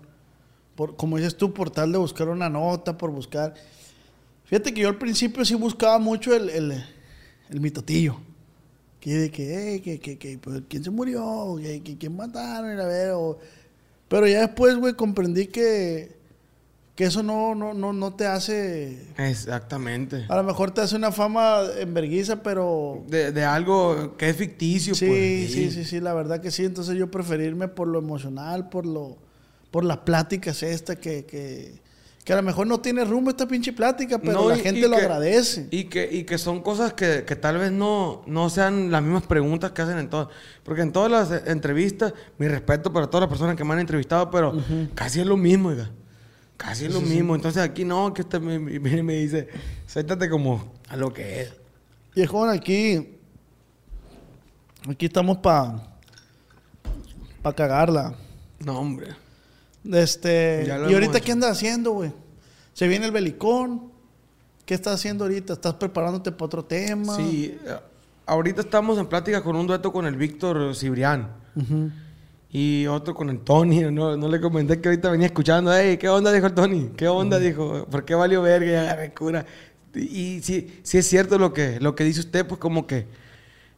Por, como dices tú, por tal de buscar una nota, por buscar... Fíjate que yo al principio sí buscaba mucho el, el, mitotillo. Que de que, eh, que, que, pues, ¿quién se murió? Que, ¿Quién mataron? A ver, o- Pero ya después, güey, comprendí que, que eso no, no, no, no te hace... Exactamente. A lo mejor te hace una fama en vergüenza, pero De, de algo que es ficticio. Sí, pues, sí, sí, sí, la verdad que sí. Entonces yo preferirme por lo emocional, por lo, por las pláticas esta que, que, que a lo mejor no tiene rumbo esta pinche plática, pero No, la y- gente y lo que- agradece. Y que, y que son cosas que, que tal vez no, no sean las mismas preguntas que hacen en todas. Porque en todas las entrevistas, mi respeto para todas las personas que me han entrevistado, pero casi es lo mismo, oiga. Casi es lo mismo. Entonces aquí no, que usted me, me, me dice, suéltate como a lo que es. Viejón, aquí, aquí estamos para pa cagarla. No, hombre. Este, y ahorita, hecho. ¿qué andas haciendo, güey? Se viene el belicón. ¿Qué estás haciendo ahorita? ¿Estás preparándote para otro tema? Sí, eh, ahorita estamos en plática con un dueto con el Víctor Cibrián. Ujú. Y otro con el Tony, no, no le comenté que ahorita venía escuchando, hey, ¿qué onda? Dijo el Tony, ¿qué onda? Dijo, ¿por qué valió verga? Y agarré cura. Y, y sí, sí es cierto lo que, lo que dice usted, pues como que,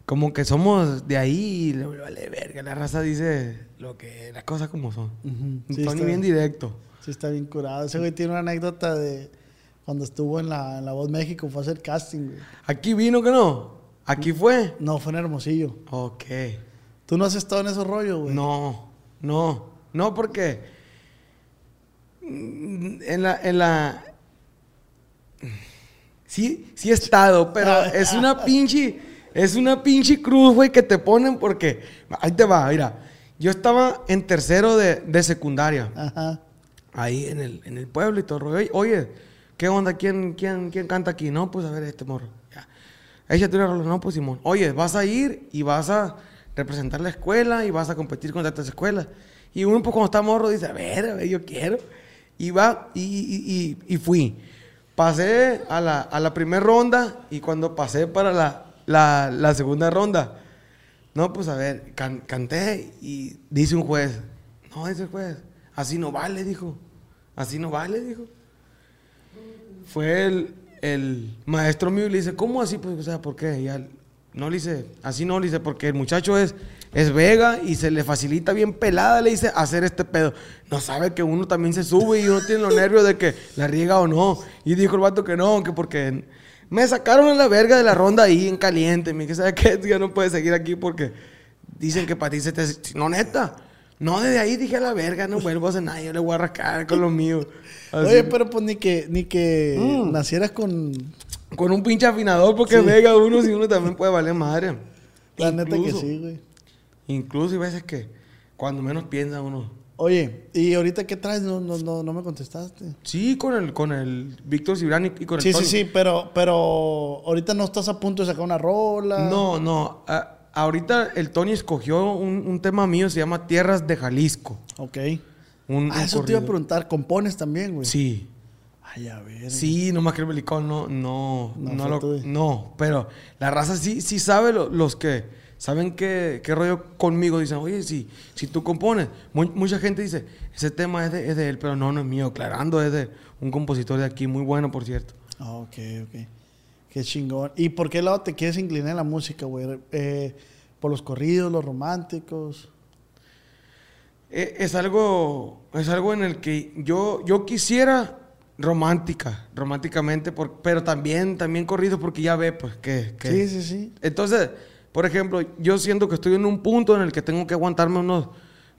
como que somos de ahí y le vale verga. La raza dice lo que, las cosas como son. Ujú. Un Sí, Tony está- bien directo. Sí, está bien curado. Ese güey tiene una anécdota de cuando estuvo en la, en la Voz México, fue a hacer casting, güey. ¿Aquí vino que no? ¿Aquí fue? No, fue en Hermosillo. Ok. ¿Tú no has estado en esos rollos, güey? No, no, no porque en la, en la, sí, sí he estado, pero es una pinche, es una pinche cruz, güey, que te ponen porque, ahí te va, mira, yo estaba en tercero de, de secundaria, Ajá. ahí en el, en el pueblo y todo, el rollo. oye, oye, ¿qué onda? ¿Quién, quién, quién canta aquí? No, pues a ver este morro, ya. Échate una rola, no, pues Simón. Oye, vas a ir y vas a representar la escuela y vas a competir contra otras escuelas. Y uno, pues cuando está morro, dice, a ver, a ver, yo quiero. Y va, y, y- y- fui. Pasé a la, a la primera ronda y cuando pasé para la, la, segunda ronda, no, pues a ver, can- canté y dice un juez, no, dice el juez, así no vale, dijo. Así no vale, dijo. Fue el, el maestro mío y le dice, ¿cómo así? Pues, o sea, ¿por qué? Y él, no le dice, así no le dice, porque el muchacho es, es Vega y se le facilita bien pelada, le dice, hacer este pedo. No sabe que uno también se sube y uno tiene los nervios de que la riega o no. Y dijo el vato que no, que porque me sacaron a la verga de la ronda ahí en caliente. Me dije, ¿sabes qué? Ya no puedes seguir aquí porque dicen que para ti se te... No, neta. No, desde ahí dije a la verga, no vuelvo a hacer nada, yo le voy a rascar con lo mío. Así. Oye, pero pues ni que, ni que Mm. nacieras con... Con un pinche afinador porque Vega uno si uno también puede valer madre. La neta que sí, güey. Incluso hay veces que cuando menos piensa uno. Oye, ¿y ahorita qué traes? No, no, no, no me contestaste. Sí, con el, con el Víctor Cibrán y, y con el Sí, sí, Tony. sí, pero, pero ahorita no estás a punto de sacar una rola. No, no. a- ahorita el Tony escogió un, un tema mío, se llama Tierras de Jalisco. Ok. Un, Ah, un eso te iba a preguntar. ¿Compones también, güey? Sí. Ay, a ver. Sí, nomás que el belicón no, no, No no, lo- pero la raza sí, sí sabe, lo- los que saben qué, qué rollo conmigo, dicen, oye, si, si tú compones, Mu- mucha gente dice, ese tema es de, es de él, pero no, no es mío, aclarando, es de un compositor de aquí, muy bueno, por cierto. Ah, ok, ok. Qué chingón. ¿Y por qué lado te quieres inclinar en la música, güey? Eh, ¿Por los corridos, los románticos? Eh, Es algo, es algo en el que yo, yo quisiera romántica, románticamente, por- pero también, también corrido porque ya ve, pues, que... que- Sí, sí, sí. Entonces, por ejemplo, yo siento que estoy en un punto en el que tengo que aguantarme unos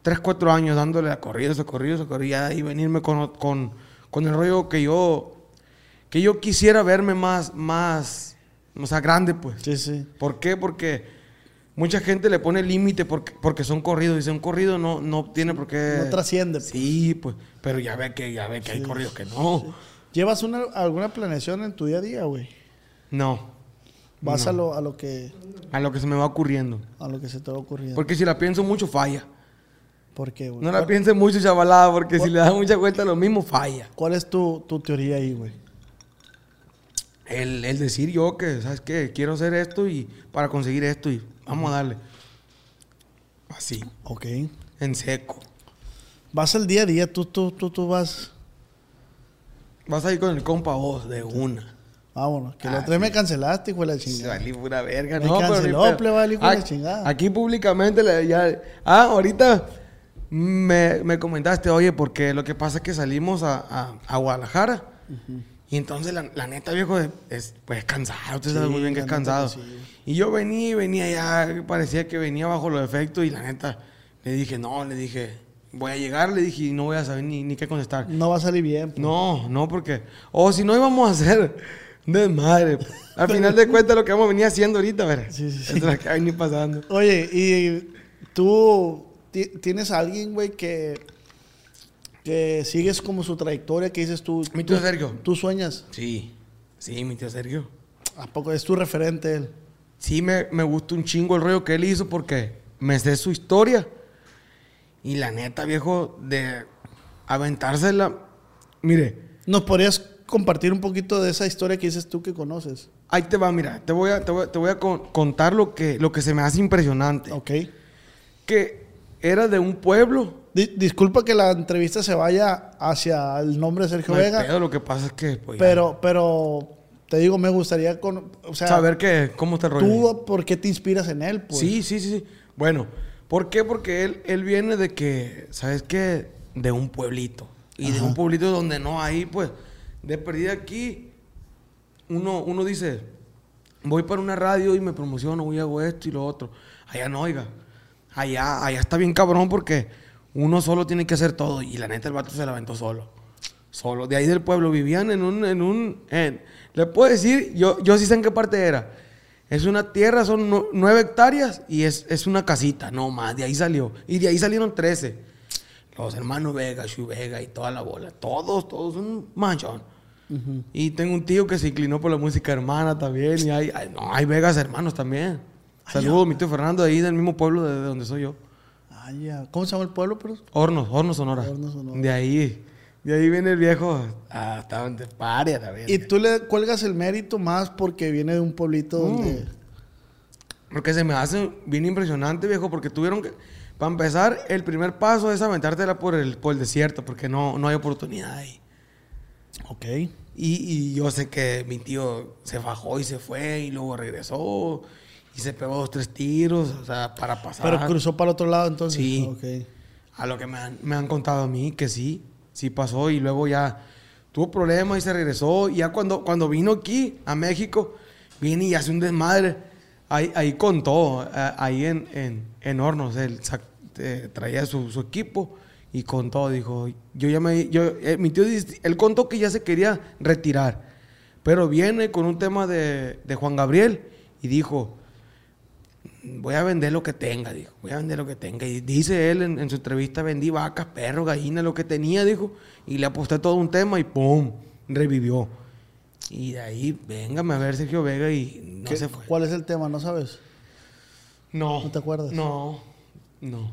3, 4 años dándole a corridos, a corridos, a corridos, y venirme con, con, con el rollo que yo, que yo quisiera verme más, más, o sea, grande, pues. Sí, sí. ¿Por qué? Porque mucha gente le pone límite porque, porque son corridos. Dice, un corrido no, no tiene por qué... No trasciende, pues. Sí, pues. Pero ya ve que, ya ve que hay corridos que no. ¿Llevas una, alguna planeación en tu día a día, güey? No. Vas a, lo, a lo que A lo que se me va ocurriendo. a lo que se te va ocurriendo. Porque si la pienso mucho, falla. ¿Por qué, güey? No la ¿Cuál, piense mucho, chavalada, porque si le das mucha vuelta a lo mismo, falla. cuál es tu, tu teoría ahí, güey? El, el decir yo que, ¿sabes qué? Quiero hacer esto y para conseguir esto y vamos a darle. Así, Ok. en seco. Vas al día a día, tú, tú, tú, tú vas... Vas a ir con el compa vos de una. Vámonos. Que la Ah, otra vez me sí. cancelaste, hijo de la chingada. valí pura verga, Me no, pero canceló, ni pedo. plebe, hijo de la chingada. Aquí públicamente le- ya. Ah, ahorita me, me comentaste, oye, porque lo que pasa es que salimos a, a- a Guadalajara. Y entonces la, la neta, viejo, es pues cansado. Usted sabe muy bien que es cansado. que sí. Y yo venía y venía ya, parecía que venía bajo los efectos. Y la neta, le dije, no, le dije, voy a llegar, le dije, y no voy a saber ni, ni qué contestar. No va a salir bien. pues. No, no, porque. O si no íbamos a hacer desmadre. pues. Al final de cuentas, lo que vamos a venir haciendo ahorita, ver. Sí, sí, sí. Es que pasando. Oye, y tú ti- tienes a alguien, güey, que, que sigues como su trayectoria, que dices tú... Mi tío tú- Sergio. Tú sueñas. Sí, sí, mi tío Sergio. ¿A poco es tu referente él? Sí, me, me gusta un chingo el rollo que él hizo porque me sé su historia. Y la neta, viejo, de aventársela. Mire, ¿Nos podrías compartir un poquito de esa historia que dices tú que conoces? ahí te va, mira, te voy a, te voy a, te voy a con- contar lo que, lo que se me hace impresionante. Ok. Que era de un pueblo. Di- disculpa que la entrevista se vaya hacia el nombre de Sergio No Vega, pedo, lo que pasa es que. pues, pero, pero te digo, me gustaría con, o sea, saber que, cómo está el rollo. tú por qué te inspiras en él, pues. Sí, sí, sí. Bueno, ¿por qué? Porque él, él viene de que, ¿sabes qué? De un pueblito. Y de un pueblito donde no hay, pues, de perdida aquí, uno, uno dice, voy para una radio y me promociono, voy a hago esto y lo otro. Allá no, oiga. Allá, allá está bien cabrón porque uno solo tiene que hacer todo. Y la neta, el vato se la aventó solo. Solo. De ahí del pueblo. Vivían en un... En un en- le puedo decir, yo, yo sí sé en qué parte era. Es una tierra, son nu- nueve hectáreas y es, es una casita, no más. De ahí salió. Y de ahí salieron trece. Los hermanos Vega, Shu Vega y toda la bola. Todos, todos un manchón. Y tengo un tío que se inclinó por la música hermana también. Y hay, hay- no, hay Vegas hermanos también. Saludos, mi tío Fernando, ahí del mismo pueblo de, de donde soy yo. Ah, ya. ¿Cómo se llama el pueblo, pero? Hornos, Hornos Sonora. Hornos, Sonora. De ahí. De ahí viene el viejo. Ah, estaba en paria también. Y tú le cuelgas el mérito más porque viene de un pueblito Mm. donde... Porque se me hace bien impresionante, viejo, porque tuvieron que... Para empezar, el primer paso es aventártela por el, por el desierto, porque no, no hay oportunidad ahí. Ok. Y, y yo sé que mi tío se bajó y se fue y luego regresó. Y se pegó dos, tres tiros, o sea, para pasar. Pero cruzó para el otro lado entonces. Sí. Ok. A lo que me han, me han contado a mí, que sí, sí pasó. Y luego ya tuvo problemas y se regresó. Y ya cuando, cuando vino aquí, a México, viene y hace un desmadre. Ahí, ahí contó, eh, ahí en, en, en Hornos, él eh, traía su, su equipo y contó, dijo, yo ya me, yo, eh, mi tío, él contó que ya se quería retirar, pero viene con un tema de, de Juan Gabriel y dijo, voy a vender lo que tenga, dijo. Voy a vender lo que tenga. Y dice él en, en su entrevista, vendí vacas, perros, gallinas, lo que tenía, dijo. Y le aposté todo un tema y ¡pum! Revivió. Y de ahí, véngame a ver Sergio Vega y no ¿Qué- se fue. ¿Cuál es el tema? ¿No sabes? No. ¿No te acuerdas? No, no.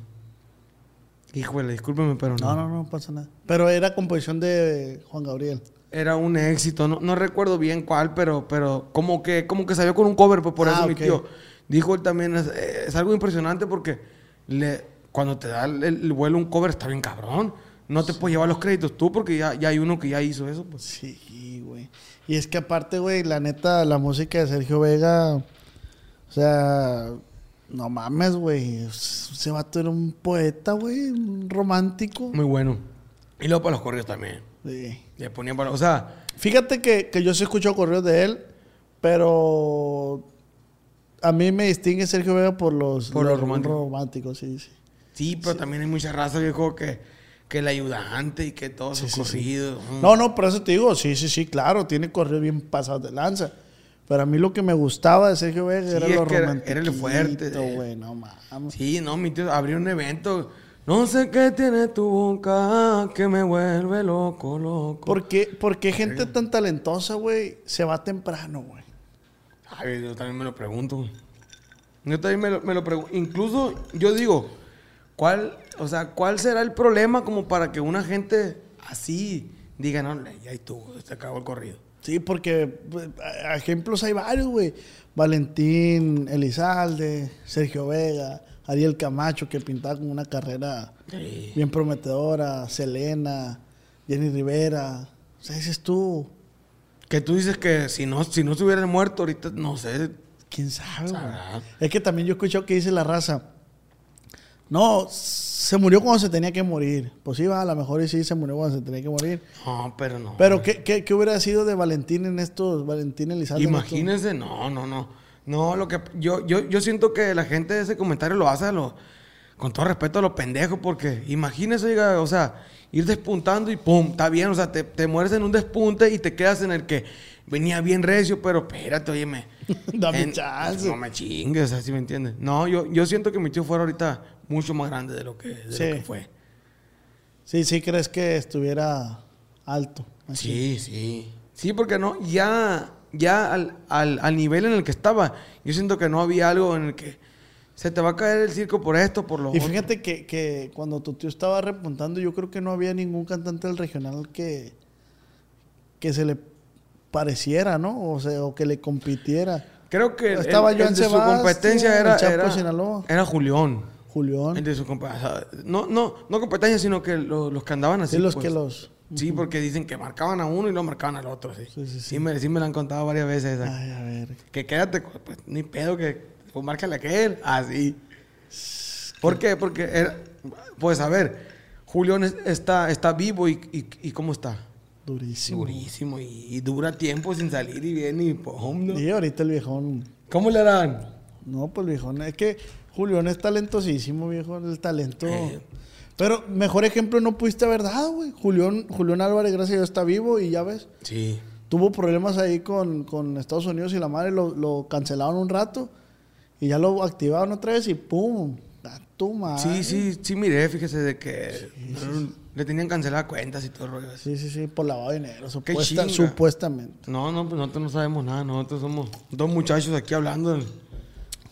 Híjole, discúlpeme, pero no. No, no, no pasa nada. Pero era composición de Juan Gabriel. Era un éxito, no, no recuerdo bien cuál, pero, pero como que, como que salió con un cover, pues por Ah, eso mi ok. tío dijo él también, es, es algo impresionante porque le, cuando te da el, el vuelo un cover está bien cabrón. No te puedes llevar los créditos tú porque ya, ya hay uno que ya hizo eso. Pues. Sí, güey. Y es que aparte, güey, la neta, la música de Sergio Vega, o sea, no mames, güey. Ese vato era un poeta, güey, un romántico. Muy bueno. Y luego para los correos también. Sí. Le ponían para, o sea, Fíjate que, que yo sí escucho correos de él, pero a mí me distingue Sergio Vega por los, Por los los románticos. románticos, sí, sí. sí, pero también hay mucha raza, viejo, que, que el ayudante y que todos sus sí, sí. corridos. mm. No, no, por eso te digo, sí, sí, sí, claro, tiene correos bien pasados de lanza. Pero a mí lo que me gustaba de Sergio Vega Sí, era lo romántico. era el fuerte güey, no mames. Sí, no, mi tío abrió un evento. No sé qué tiene tu boca que me vuelve loco, loco. ¿Por qué, por qué gente tan talentosa, güey, se va temprano, güey? Ay, yo también me lo pregunto. Yo también me lo, me lo pregunto. Incluso yo digo, ¿cuál, o sea, ¿cuál será el problema como para que una gente así diga, no, ya estuvo, se acabó el corrido? Sí, porque pues, ejemplos hay varios, güey. Valentín Elizalde, Sergio Vega, Ariel Camacho, que pintaba con una carrera Sí. bien prometedora, Selena, Jenny Rivera. O sea, dices tú, Que tú dices que si no, si no se hubieran muerto ahorita, no sé. quién sabe, güey. Es que también yo he escuchado que dice la raza, no, se murió cuando se tenía que morir. Pues sí, va, a lo mejor y sí se murió cuando se tenía que morir. No, pero no. Pero, ¿qué, qué, qué hubiera sido de Valentín en estos, Valentín Elizalde? en estos- Imagínense, no, no, no. No, lo que yo, yo, yo siento que la gente de ese comentario lo hace a lo, con todo respeto a los pendejos, porque imagínense, oiga, o sea, ir despuntando y pum, está bien, o sea, te, te mueres en un despunte y te quedas en el que venía bien recio, pero espérate, óyeme. Dame En- chance. No me chingues, o sea, ¿sí me entiendes? No, yo, yo siento que mi tío fuera ahorita mucho más grande de lo que, de Sí. lo que fue. Sí, sí, crees que estuviera alto. así. Sí, sí. Sí, porque no, ya, ya al, al, al nivel en el que estaba, yo siento que no había algo en el que se te va a caer el circo por esto, por lo Y fíjate que, que cuando tu tío estaba repuntando, yo creo que no había ningún cantante del regional que, que se le pareciera, ¿no? O sea, o que le compitiera. Creo que Estaba el, Joan el de su competencia era, Chapo era, Sinaloa. era Julián. Julián. El de su o sea, no, no, no competencia, sino que lo- los que andaban así. Sí, los pues. que los. Sí, porque dicen que marcaban a uno y no marcaban al otro. Sí, Sí, sí, sí. Sí, me, sí me lo han contado varias veces. esa. Ay, a ver. Que quédate, pues ni pedo que pues márcale a aquel. Así. ¿Por qué? Porque, era- pues a ver, Julián es- está, está vivo y, y, y ¿cómo está? Durísimo. Durísimo y, y dura tiempo sin salir y viene y pum, ¿no? Y ahorita el viejón. ¿Cómo le harán? No, pues el viejón. Es que Julián es talentosísimo, viejo. El talento. Eh. Pero mejor ejemplo no pudiste haber dado, güey. Julián, Julián Álvarez, gracias a Dios, está vivo y ya ves. Sí. Tuvo problemas ahí con, con Estados Unidos y la madre lo, lo cancelaron un rato y ya lo activaron otra vez y ¡pum! A tu madre. Sí, sí, sí miré, fíjese de que le tenían canceladas cuentas y todo el rollo. así. Sí, sí, sí, por lavado de dinero, supuesta- supuestamente. No, no, pues nosotros no sabemos nada, nosotros somos dos muchachos aquí hablando.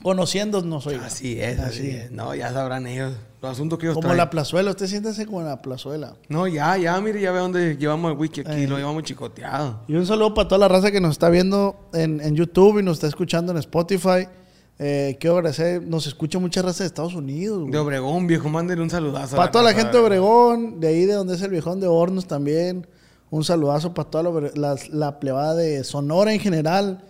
Conociéndonos, oiga. Así es, así es. No, ya sabrán ellos los asuntos que ellos Como traen. la plazuela, usted siéntase como la plazuela. No, ya, ya, mire, ya ve dónde llevamos el wiki aquí, Eh. lo llevamos chicoteado. Y un saludo para toda la raza que nos está viendo en, en YouTube y nos está escuchando en Spotify. Eh, quiero agradecer, nos escucha mucha raza de Estados Unidos. güey. De Obregón, viejo, mándenle un saludazo. Para toda la gente de Obregón, de ahí de donde es el viejón de Hornos también. Un saludazo para toda la, la, la plebada de Sonora en general.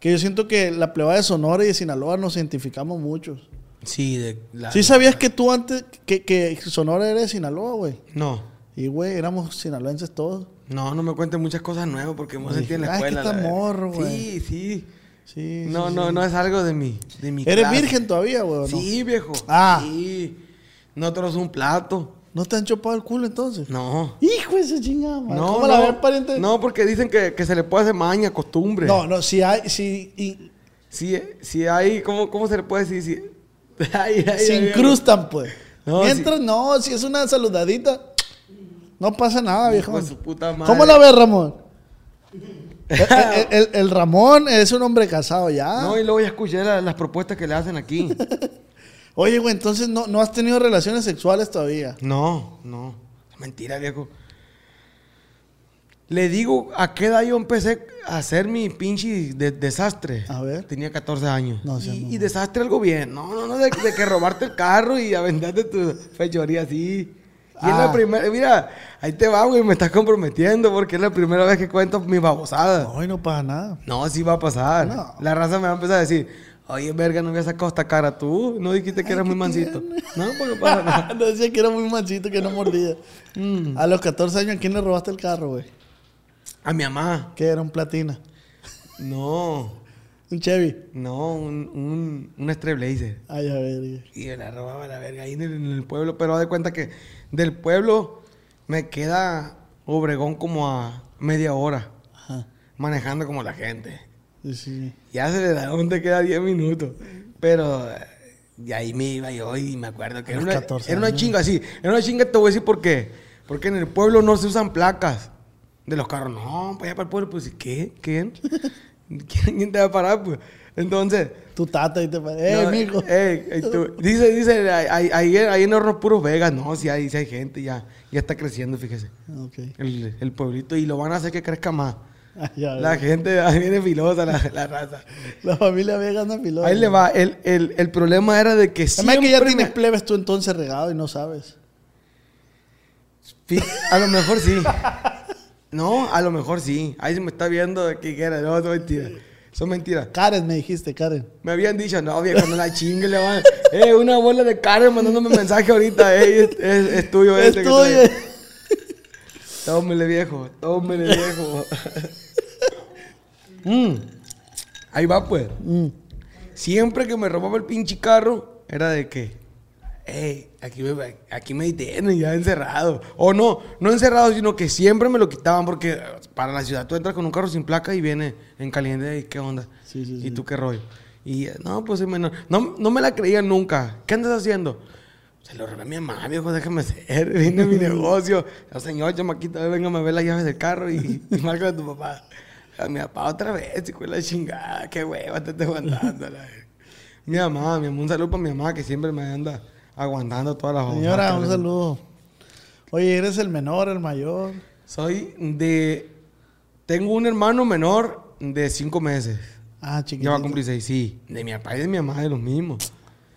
Que yo siento que la plebada de Sonora y de Sinaloa nos identificamos muchos. Sí, de la- ¿Sí sabías que tú antes, que, que Sonora era de Sinaloa, güey? No. Y, güey, éramos sinaloenses todos. No, no me cuentes muchas cosas nuevas porque hemos sentido en la "Ah, es que escuela. está la verdad". morro, güey. Sí, sí. Sí. No, sí, no, sí. no es algo de mi, de mi ¿Eres clase. virgen todavía, güey? no? Sí, viejo. Ah. Sí. Nosotros un plato. ¿No te han chupado el culo entonces? No. Hijo de esa chingada, madre. No, ¿Cómo no. la ves, pariente? No, porque dicen que, que se le puede hacer maña, costumbre. No, no, si hay, si, y- Si, si hay, ¿cómo, ¿cómo se le puede decir? Si, Ay, ay, se ay, incrustan, pues. No, Mientras, no, si es una saludadita, no pasa nada, viejo. Hijo de su puta madre. ¿Cómo la ves, Ramón? El, el- el- el Ramón es un hombre casado ya. No, y luego ya escuché la- las propuestas que le hacen aquí. Oye, güey, entonces no, no has tenido relaciones sexuales todavía. No, no. Mentira, viejo. Le digo a qué edad yo empecé a hacer mi pinche de- desastre. A ver. Tenía 14 años. No y, y desastre algo bien. No, no, no, de, de que robarte el carro y aventarte tu fechoría así. Y es Ah. la primera, mira, ahí te va, güey, me estás comprometiendo porque es la primera vez que cuento mi babosada. Ay, no pasa nada. No, sí va a pasar. No. La raza me va a empezar a decir, oye, verga, no había sacado esta cara tú. No dijiste que eras muy mansito. No, pues no pasa nada. no decía que era muy mansito, que no mordía. Mm. A los 14 años, ¿a quién le robaste el carro, güey? A mi mamá. ¿Qué era? Un platina. No, Un Chevy. no, un, un, un. Ay, a ver. Y me la robaba la verga ahí en el, en el pueblo. Pero de cuenta que del pueblo me queda Obregón como a media hora. Ajá. Manejando como la gente. Sí. Ya se le da donde queda 10 minutos. Pero eh, y ahí me iba yo y me acuerdo que era una, 14 era una chinga, sí. Era una chinga, te voy a decir por qué. Porque en el pueblo no se usan placas de los carros. No, para allá para el pueblo, pues ¿qué? ¿Quién? ¿Quién, quién te va a parar? Pues? Entonces. Tu tata ahí te parece. Eh, no, mijo. tú- dice, dice, ahí, ahí, ahí en Hornos Puros Vegas, no, sí hay, sí hay gente, ya, ya está creciendo, fíjese. Ok. El, el pueblito, y lo van a hacer que crezca más. Ya La gente ahí viene filosa, la, la raza. La familia Vega anda piloto. Ahí le va. El, el, el problema era de que Además siempre que ya tienes plebes tú entonces regado y no sabes. A lo mejor sí. No, a lo mejor sí. Ahí se me está viendo que era. No, son mentiras. Son mentiras. Karen, me dijiste, Karen. Me habían dicho, no, viejo, no la chingue, le van. Eh, una bola de Karen mandándome mensaje ahorita. Eh, es, es- es tuyo Es este. que tuyo. Tómele, viejo. Tómele, viejo. Mm. Ahí va, pues. Mm. Siempre que me robaba el pinche carro, era de que, hey, aquí me, aquí me detienen ya encerrado. O no, no encerrado, sino que siempre me lo quitaban porque eh, para la ciudad tú entras con un carro sin placa y viene en caliente y qué onda. Sí, sí, ¿Y sí. tú qué rollo? Y eh, no, pues. No, no me la creían nunca. ¿Qué andas haciendo? Se lo robé a mi mamá, viejo, déjame ser. Vine a mi negocio. No, señor, chamaquita, véngame a ver las llaves del carro y, y márcale a tu papá. A mi papá otra vez, de la chingada. Qué hueva, te estoy aguantando. mi mamá, mi mamá, un saludo para mi mamá que siempre me anda aguantando todas las Señora, un saludo. Oye, ¿eres el menor, el mayor? Soy de... Tengo un hermano menor de cinco meses. Ah, chiquitito. Ya va a cumplir seis, sí. De mi papá y de mi mamá, de los mismos.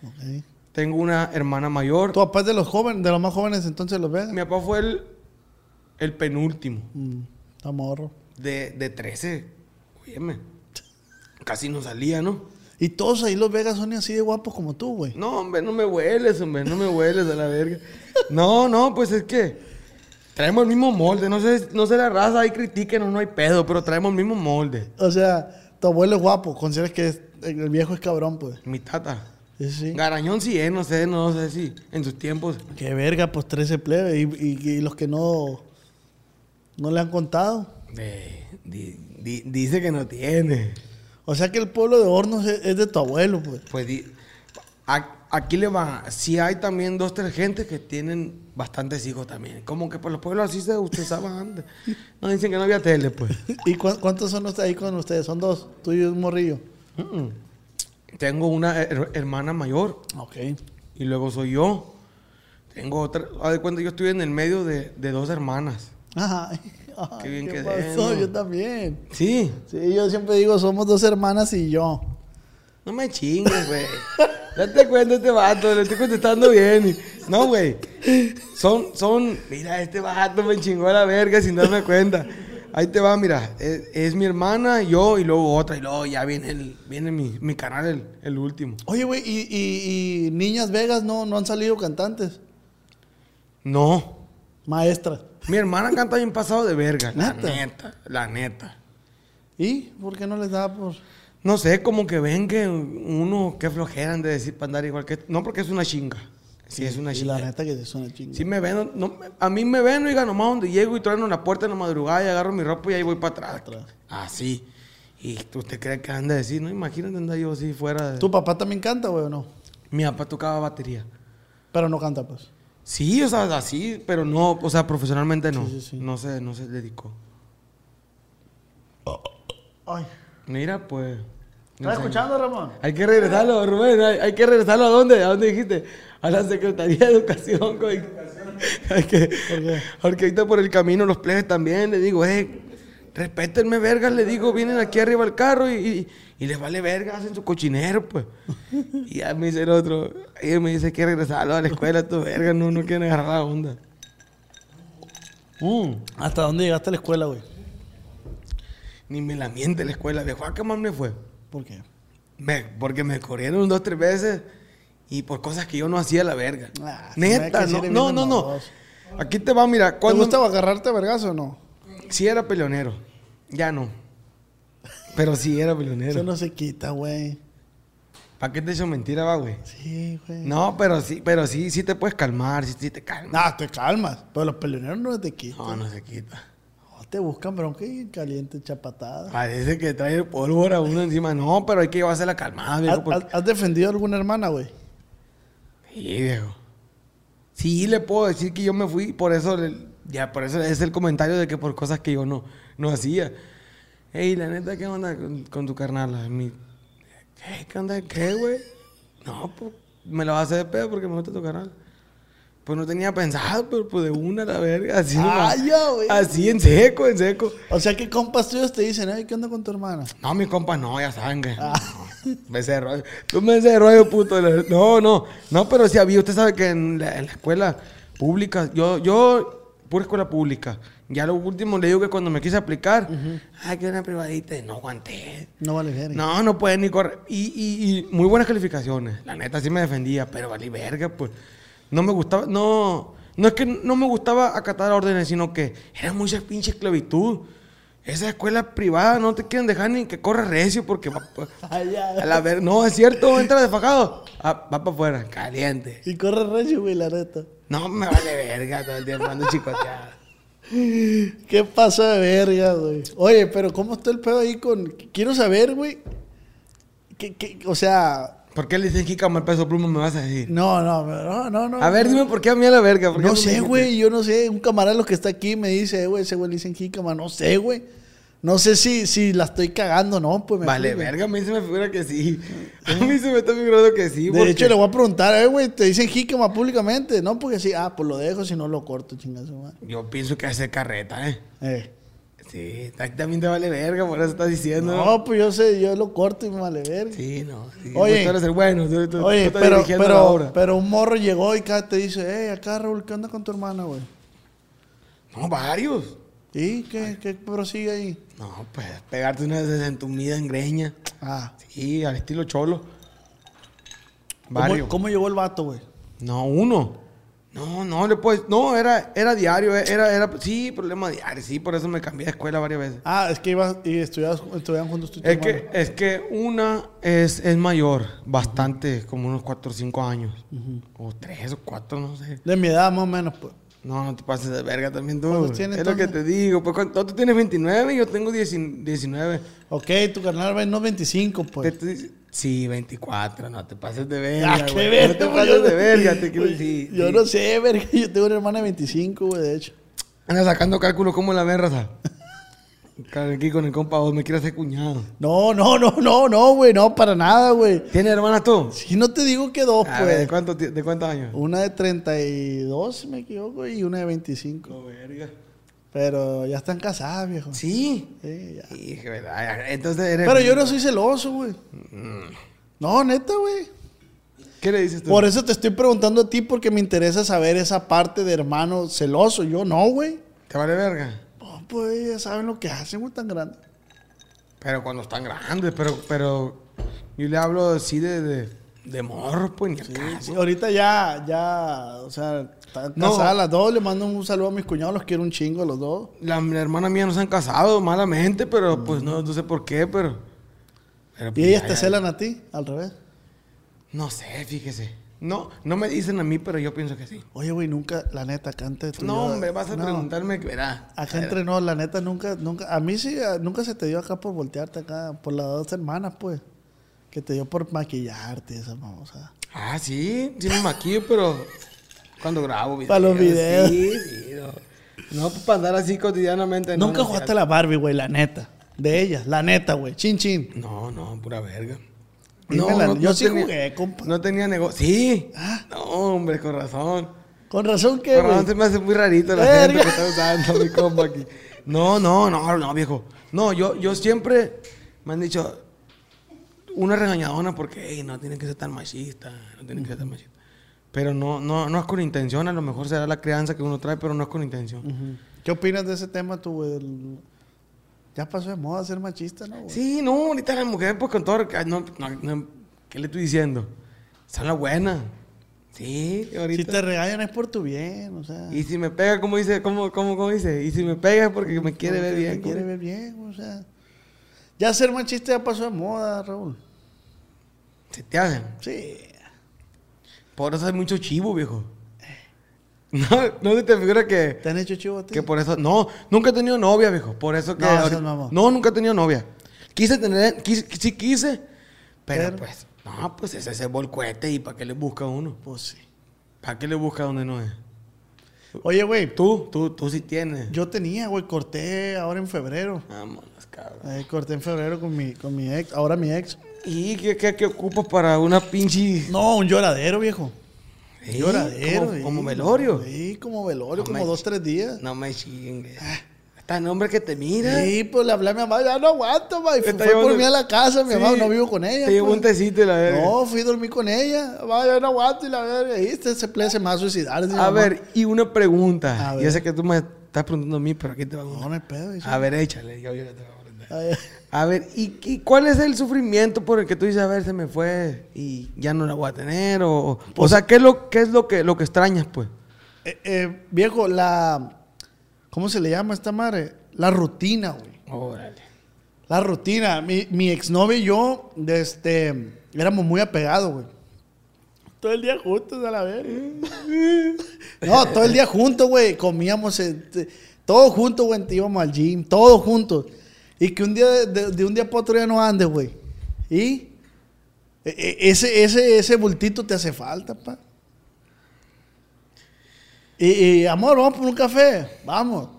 Ok. Tengo una hermana mayor. Tu papá es de los jóvenes, de los más jóvenes, entonces los Vega. Mi papá fue el, el penúltimo Mm, está morro. de, de 13. Óyeme. Casi no salía, ¿no? Y todos ahí los Vegas son así de guapos como tú, güey. No, hombre, no me hueles, hombre, no me hueles a la verga. No, no, pues es que traemos el mismo molde. No sé, no sé la raza, ahí critiquen no hay pedo, pero traemos el mismo molde. O sea, tu abuelo es guapo, consideras que es- el viejo es cabrón, pues. Mi tata. Sí, sí. Garañón sí es, no sé, no sé si en sus tiempos. Qué verga, pues 13 plebes. Y, y- y los que no, no le han contado. eh, di- di- dice que no tiene. O sea que el pueblo de Hornos es, es de tu abuelo, pues. Pues di- a- aquí le va. Sí hay también dos, tres gente que tienen bastantes hijos también. Como que por los pueblos así se usaban antes. No dicen que no había tele, pues. ¿Y cuán- cuántos son ustedes ahí con ustedes? Son dos, tú y un morrillo. Mm. Tengo una her- hermana mayor Ok. y luego soy yo. Tengo otra. Haz de cuenta, yo estoy en el medio de, de dos hermanas. Ajá. Ay, Qué bien ¿qué quedé, pasó? ¿no? Yo también. Sí. Sí, yo siempre digo, somos dos hermanas y yo. No me chingues, güey. Date cuenta este vato, le estoy contestando bien. No, güey. Son, son. Mira, este vato me chingó a la verga sin darme cuenta. Ahí te va, mira. Es, es mi hermana, yo y luego otra. Y luego ya viene, el, viene mi, mi canal, el, el último. Oye, güey, y, y- y Niñas Vegas no, no han salido cantantes. No. Maestras. Mi hermana canta bien pasado de verga. La ¿Neta? la neta. ¿Y por qué no les da por.? No sé, como que ven que uno, qué flojera han de decir para andar igual que... No, porque es una chinga. Sí, es una Y chinga. la neta que es una chinga. Si me ven, no- a mí me ven, oiga, nomás donde llego y trueno la puerta en la madrugada y agarro mi ropa y ahí voy para atrás. Atrás. Así. Y usted cree que anda a decir, no, imagínate andar yo así fuera de... ¿Tu papá también canta, güey, o no? Mi papá tocaba batería. Pero no canta, pues. Sí, o sea, así, pero no, o sea, profesionalmente no. Sí, sí, sí. No se, no se dedicó. Ay. Mira, pues. no ¿Estás escuchando, Ramón? Hay que regresarlo, Rubén. Hay, hay que regresarlo a dónde? ¿A dónde dijiste? A la Secretaría de Educación. güey. Hay que? Porque ahorita por el camino los plebes también. Le digo, eh, respétenme, vergas. Le digo, vienen aquí arriba al carro y, y, y les vale verga, hacen su cochinero, pues. Y ya me dice el otro. Y me dice que regresarlo a la escuela, estos vergas no, no quieren agarrar la onda. Mm. ¿Hasta dónde llegaste a la escuela, güey? Ni me la miente la escuela. De Juan, ¿qué más me fue? ¿Por qué? Me- porque me corrieron dos, tres veces y por cosas que yo no hacía la verga. Ah, Neta, no, no, no, no. Aquí te va, mira, ¿Te cuando gustaba agarrarte a vergazo o no? Sí era peleonero. Ya no. Pero sí era Eso peleonero. no se quita, güey. ¿Para qué te echo mentira, va, güey? Sí, güey. No, pero sí, pero sí, sí te puedes calmar, sí, sí te calmas. No, te calmas. Pero los peleoneros no te quitan. No, no se quita. No, te buscan bronca y caliente, chapatada. Parece que trae pólvora uno encima. No, pero hay que llevarse la calmada, viejo. ¿Has, porque- has- has defendido a alguna hermana, güey? Sí, viejo. Sí, le puedo decir que yo me fui, por eso, le- ya, por eso es el comentario de que por cosas que yo no, no hacía. Ey, la neta, ¿qué onda con, con tu carnal? Mi, ¿Qué? ¿Qué onda? ¿Qué, güey? No, pues, me la vas a hacer de pedo porque me gusta tu carnal. Pues no tenía pensado, pero pues de una a la verga, así Ah, nomás. güey. Así, en seco, en seco. O sea, que compas tuyos te dicen, ay, ¿qué onda con tu hermana? No, mis compas no, ya saben que. Ah. no, me sé de rollo. Tú me de rollo, puto. No, no. No, pero sí había. Usted sabe que en la, en la escuela pública, yo, yo, pura escuela pública. Ya lo último le digo que cuando me quise aplicar, ay, que una privadita, no aguanté. No vale verga. No, no pueden ni correr. Y, y, y muy buenas calificaciones. La neta sí me defendía, pero valí verga, pues. No me gustaba, no. No es que no me gustaba acatar órdenes, sino que era mucha pinche esclavitud. Esa escuela privada no te quieren dejar ni que corra recio porque va. A la ver, no, es cierto, entra desfajado. Ah, va para afuera, caliente. Y corre recio, güey, la neta. No me vale verga todo el tiempo ando chicoteado. ¿Qué pasa de verga, güey? Oye, pero ¿cómo está el pedo ahí con...? Quiero saber, güey. ¿Qué, qué- o sea... ¿Por qué le dicen jícama el peso pluma? Me vas a decir. No, no, no, no, no. A ver, dime por qué a mí a la verga. ¿por qué No sé, güey, yo no sé. Un camarada los que está aquí me dice, eh, güey, ese güey le dicen jícama. No sé, güey. No sé si, si la estoy cagando, ¿no? Pues me Vale, verga, a mí se me figura que sí. A mí se me está figurando que sí. De porque- hecho, le voy a preguntar, eh, güey, te dicen jícama públicamente. No, porque sí, ah, pues lo dejo, si no lo corto, chingazo, madre. Yo pienso que hace carreta, ¿eh? Eh. Sí, también te vale verga, por eso estás diciendo. No, pues yo sé, yo lo corto y me vale verga. Sí, no. Sí. Oye. Tú eres el bueno. Tú, tú- tú Oye, estás pero, pero, un morro llegó y cada te dice, hey, acá Raúl, ¿qué onda con tu hermana, güey? No, varios. ¿Y qué, qué prosigue ahí? No, pues pegarte una desentumida en greña. Ah. Sí, al estilo cholo. ¿Cómo, cómo llegó el vato, güey? No, uno. No, no le puedes. No, era, era diario. Era, era, sí, problema diario. Sí, por eso me cambié de escuela varias veces. Ah, es que ibas y estudiabas, estudiaban juntos tú y tu Es que, es que una es, es mayor, bastante, como unos 4 o 5 años. O 3 o 4, no sé. De mi edad, más o menos, pues. No, no te pases de verga también tú. ¿Cuántos Es tienes, lo que te digo. Pues tú tienes 29 y yo tengo 10 19. Ok, tu carnal va en unos 25, pues. Te- te- sí, 24, no te pases de verga. Ah, qué verga, No te pases yo- de verga, te quiero decir. Yo sí. no sé, verga. Yo tengo una hermana de 25, güey, de hecho. Anda sacando cálculos como la ven, raza. Aquí con el compa, vos me quieres hacer cuñado. No, no, no, no, no, güey. No, para nada, güey. ¿Tienes hermanas tú? Si no te digo que dos, A ver, ¿de, pues. cuánto, ¿De cuántos años? Una de 32, si me equivoco, y una de 25. No, verga. Pero ya están casadas, viejo. Sí. Sí, ya. ¿verdad? Entonces eres. Pero yo no soy celoso, güey. Mm. No, neta, güey. ¿Qué le dices tú? Por eso te estoy preguntando a ti porque me interesa saber esa parte de hermano celoso. Yo no, güey. ¿Te vale verga? Pues ya saben lo que hacen, güey, tan grande. Pero cuando están grandes, pero, pero yo le hablo así de, de, de morro, pues ni. Sí, ahorita ya, ya, o sea, están No. casadas las dos. Le mando un saludo a mis cuñados, los quiero un chingo a los dos. La, la hermana mía no se han casado malamente, pero pues no, no sé por qué, pero. pero, ¿Y pues, ellas ya, te celan a ti? Al revés. No sé, fíjese. No, no me dicen a mí, pero yo pienso que sí. Oye, güey, nunca, la neta, acá entre tú No, hombre, vas a no, preguntarme verá. Acá entre no, la neta, nunca, nunca, a mí sí, nunca se te dio acá por voltearte acá, por las dos hermanas, pues. Que te dio por maquillarte, esa cosa. Ah, sí, sí me maquillo, pero cuando grabo videos. Para los videos. Sí, sí, no. No, pues para andar así cotidianamente. Nunca no, jugaste a la Barbie, güey, la neta. De ellas, la neta, güey. Chin, chin. No, no, pura verga. Dímela, yo sí jugué, compa. No tenía negocio. Sí. Ah. No, hombre, con razón. Con razón que, Con razón se me hace muy rarito la gente que está usando mi compa aquí. No, no, no, no, viejo. No, yo, yo siempre me han dicho una regañadona porque "Ey, no tiene que ser tan machista, no tiene que ser tan machista. Pero no, no, no es con intención, a lo mejor será la crianza que uno trae, pero no es con intención. ¿Qué opinas de ese tema tú, güey? del- Ya pasó de moda ser machista, ¿no, güey? Sí, no, ahorita las mujeres, pues con todo. ay, No, no, no, ¿Qué le estoy diciendo? Son las buenas. Sí, ahorita. Si te regañan es por tu bien, o sea. Y si me pega, ¿cómo dice? ¿Cómo, cómo, cómo dice? Y si me pega es porque me quiere ver bien. Te quiere ver bien, o sea. Ya ser machista ya pasó de moda, Raúl. Se te hacen. Sí. Por eso hay mucho chivo, viejo. No, no se te figura que, ¿Te han hecho chivo a ti? que por eso. No, nunca he tenido novia, viejo. Por eso que. No, ahorita- nunca he tenido novia. Quise tener. Quise, sí quise. Pero, Pero- pues. No, pues ese se volcuete y ¿para qué le busca uno? Pues sí. ¿Para qué le busca donde no es? Oye, güey, Tú, tú, tú sí tienes. yo tenía, güey, corté ahora en febrero. Vámonos, cabrón. Eh, corté en febrero con mi, con mi ex, ahora mi ex. ¿Y qué, qué, qué ocupas para una pinche. No, un lloradero, viejo. Sí, lloradero. como- sí. como velorio. Sí, como velorio, No como me dos, tres días. No me chingues. Está el hombre que te mira. Sí, pues le hablé a mi mamá, ya no aguanto, ma. y Fue está por mí a la casa, mi Sí. mamá, no vivo con ella. Te llevó pues. un tecito y la verga. No, fui a dormir con ella. Mamá, ya no aguanto y la verga. Y este se, ple- se me va a suicidar. A mamá. ver, y una pregunta. Yo sé que tú me estás preguntando a mí, pero aquí te va a No, no hay pedo. A ver, échale. Yo, yo te voy a A ver, ¿y, y cuál es el sufrimiento por el que tú dices, a ver, se me fue y ya no la voy a tener? O, o Pues sea, ¿qué es lo, qué es lo que, lo que extrañas, pues? eh, eh, viejo, la. ¿Cómo se le llama a esta madre? La rutina, güey. Órale. La rutina. Mi, mi exnovio y yo, este, éramos muy apegados, güey. Todo el día juntos a la verga. No, todo el día juntos, güey. Comíamos, eh, te- todos juntos, güey. Íbamos al gym, todos juntos. Y que un día, de, de- de un día para otro ya no andes, güey. Y e- e- ese, ese, ese bultito te hace falta, pa. Y, y, amor, vamos por un café. Vamos.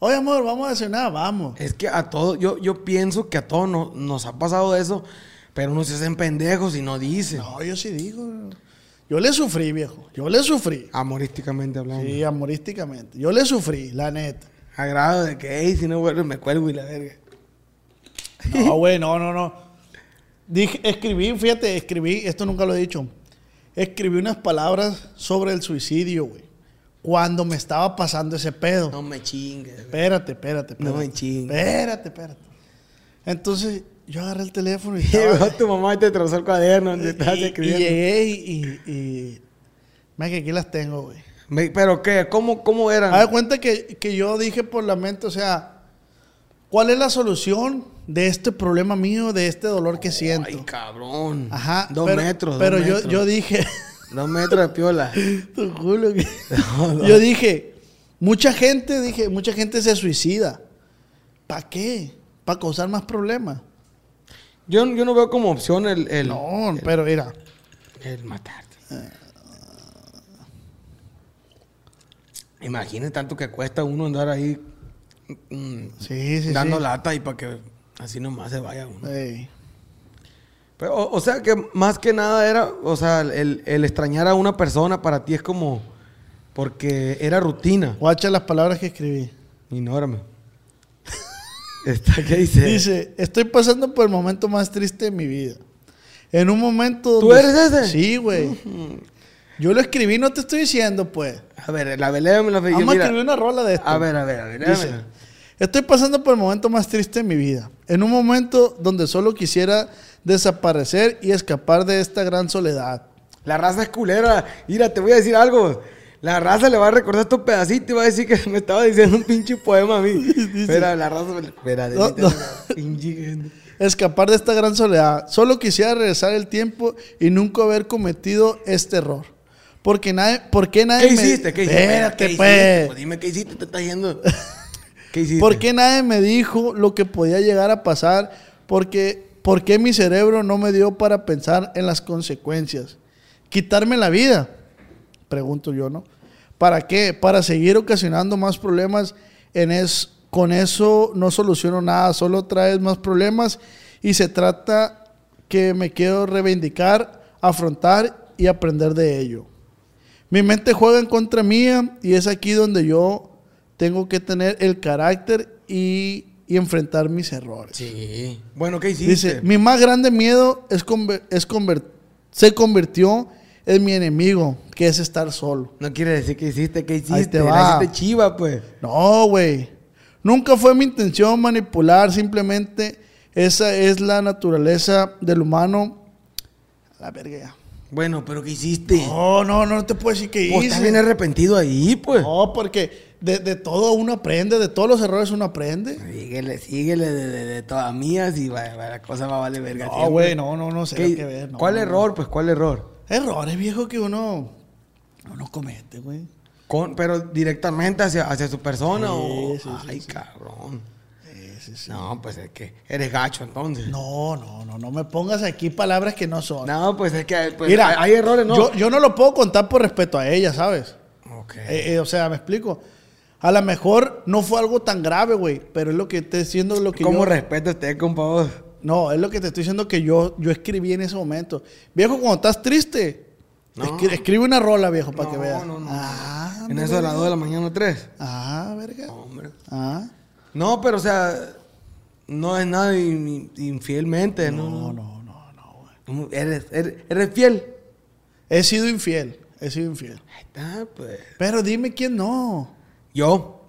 Oye, amor, vamos a cenar. Vamos. Es que a todos, yo, yo pienso que a todos no- nos ha pasado eso, pero uno se hacen pendejos y no dicen. No, yo sí digo. Yo le sufrí, viejo. Yo le sufrí. Amorísticamente hablando. Sí, amorísticamente. Yo le sufrí, la neta. A grado de que, hey, si no vuelve me cuelgo y la verga. No, güey, no, no, no. Dije, escribí, fíjate, escribí, esto nunca lo he dicho. Escribí unas palabras sobre el suicidio, güey. Cuando me estaba pasando ese pedo. No me chingues. Espérate, espérate, espérate. No me chingues. Espérate, espérate. Entonces, yo agarré el teléfono y Llegó tu mamá y te trozó el cuaderno donde estabas y, y escribiendo. llegué y... y, y- Mira que aquí las tengo, güey. ¿Pero qué? ¿Cómo, cómo eran? Haz de cuenta que, que yo dije por la mente, o sea, ¿cuál es la solución de este problema mío, de este dolor que siento? Ay, cabrón. Ajá. Dos pero, metros. dos Pero yo, metros. yo dije, Dos metros de piola. te juro que- No, no. yo dije, mucha gente, dije, mucha gente se suicida. ¿Para qué? ¿Para causar más problemas? Yo, yo no veo como opción el, el, No, pero mira, el matarte. Imagínate tanto que cuesta uno andar ahí mm, sí, sí, dando sí. lata y para que así nomás se vaya uno. Ey. Pero, o, o sea que más que nada era, o sea, el, el extrañar a una persona para ti es como porque era rutina. Guacha las palabras que escribí. Ignórame. Está, ¿Qué dice? Dice, estoy pasando por el momento más triste de mi vida. En un momento... ¿Tú donde- eres ese? Sí, güey. Yo lo escribí, no te estoy diciendo, pues. A ver, la velea me la Vamos a escribir una rola de esto. A ver, a ver, a ver. Dice. Estoy pasando por el momento más triste de mi vida. En un momento donde solo quisiera desaparecer y escapar de esta gran soledad. La raza es culera. Mira, te voy a decir algo. La raza le va a recordar tu pedacito y va a decir que me estaba diciendo un pinche poema a mí. Espera, la raza. Espera, No, no. Escapar de esta gran soledad. Solo quisiera regresar el tiempo y nunca haber cometido este error. Porque nadie, ¿por qué nadie ¿Qué me- hiciste? ¿Qué hiciste? Espérate, ¿Qué hiciste? pues. Pues dime qué hiciste, te estás yendo. ¿Qué? ¿Por qué nadie me dijo lo que podía llegar a pasar? Porque, ¿Por qué mi cerebro no me dio para pensar en las consecuencias? ¿Quitarme la vida? Pregunto yo, ¿no? ¿Para qué? Para seguir ocasionando más problemas. En es, con eso no soluciono nada, solo traes más problemas y se trata que me quiero reivindicar, afrontar y aprender de ello. Mi mente juega en contra mía y es aquí donde yo tengo que tener el carácter y, y enfrentar mis errores. Sí. Bueno, ¿qué hiciste? Dice, mi más grande miedo es, conver- es conver- se convirtió en mi enemigo, que es estar solo. No quiere decir que hiciste, ¿qué hiciste? Ahí te La va. hiciste chiva, pues. No, güey. Nunca fue mi intención manipular, simplemente esa es la naturaleza del humano. La verga. Bueno, pero ¿qué hiciste? No, no, no te puedo decir que Pues hice. estás bien arrepentido ahí, pues. No, porque de, de todo uno aprende, de todos los errores uno aprende. Síguele, síguele de, de, de todas mías y va- va- la cosa va a valer verga. No, güey, no, no, no sé ¿Qué- qué ver. no, ¿Cuál no, error? Pues, ¿cuál error? Errores, viejo, que uno, uno comete, güey. Con, pero directamente hacia, hacia su persona Sí, o... sí, Ay, sí. cabrón. No, pues es que eres gacho entonces. No, no, no, no me pongas aquí palabras que no son. No, pues es que pues, Mira, hay, hay errores, ¿no? Yo, yo no lo puedo contar por respeto a ella, ¿sabes? Ok. Eh, eh, o sea, me explico. A lo mejor no fue algo tan grave, güey, pero es lo que te diciendo lo que ¿Cómo yo... respeto a usted, compa? No, es lo que te estoy diciendo que yo, yo escribí en ese momento. Viejo, cuando estás triste, No. escri- escribe una rola, viejo, para que No, veas. no, no. Ah, En no, eso de las verga. 2 de la mañana, 3. Ah, verga. Hombre. Ah. No, pero o sea, no es nada in- infielmente, ¿no? No, no, no, no, güey. Eres, eres, eres fiel. He sido infiel, he sido infiel. Ahí está, pues. Pero dime quién no. Yo,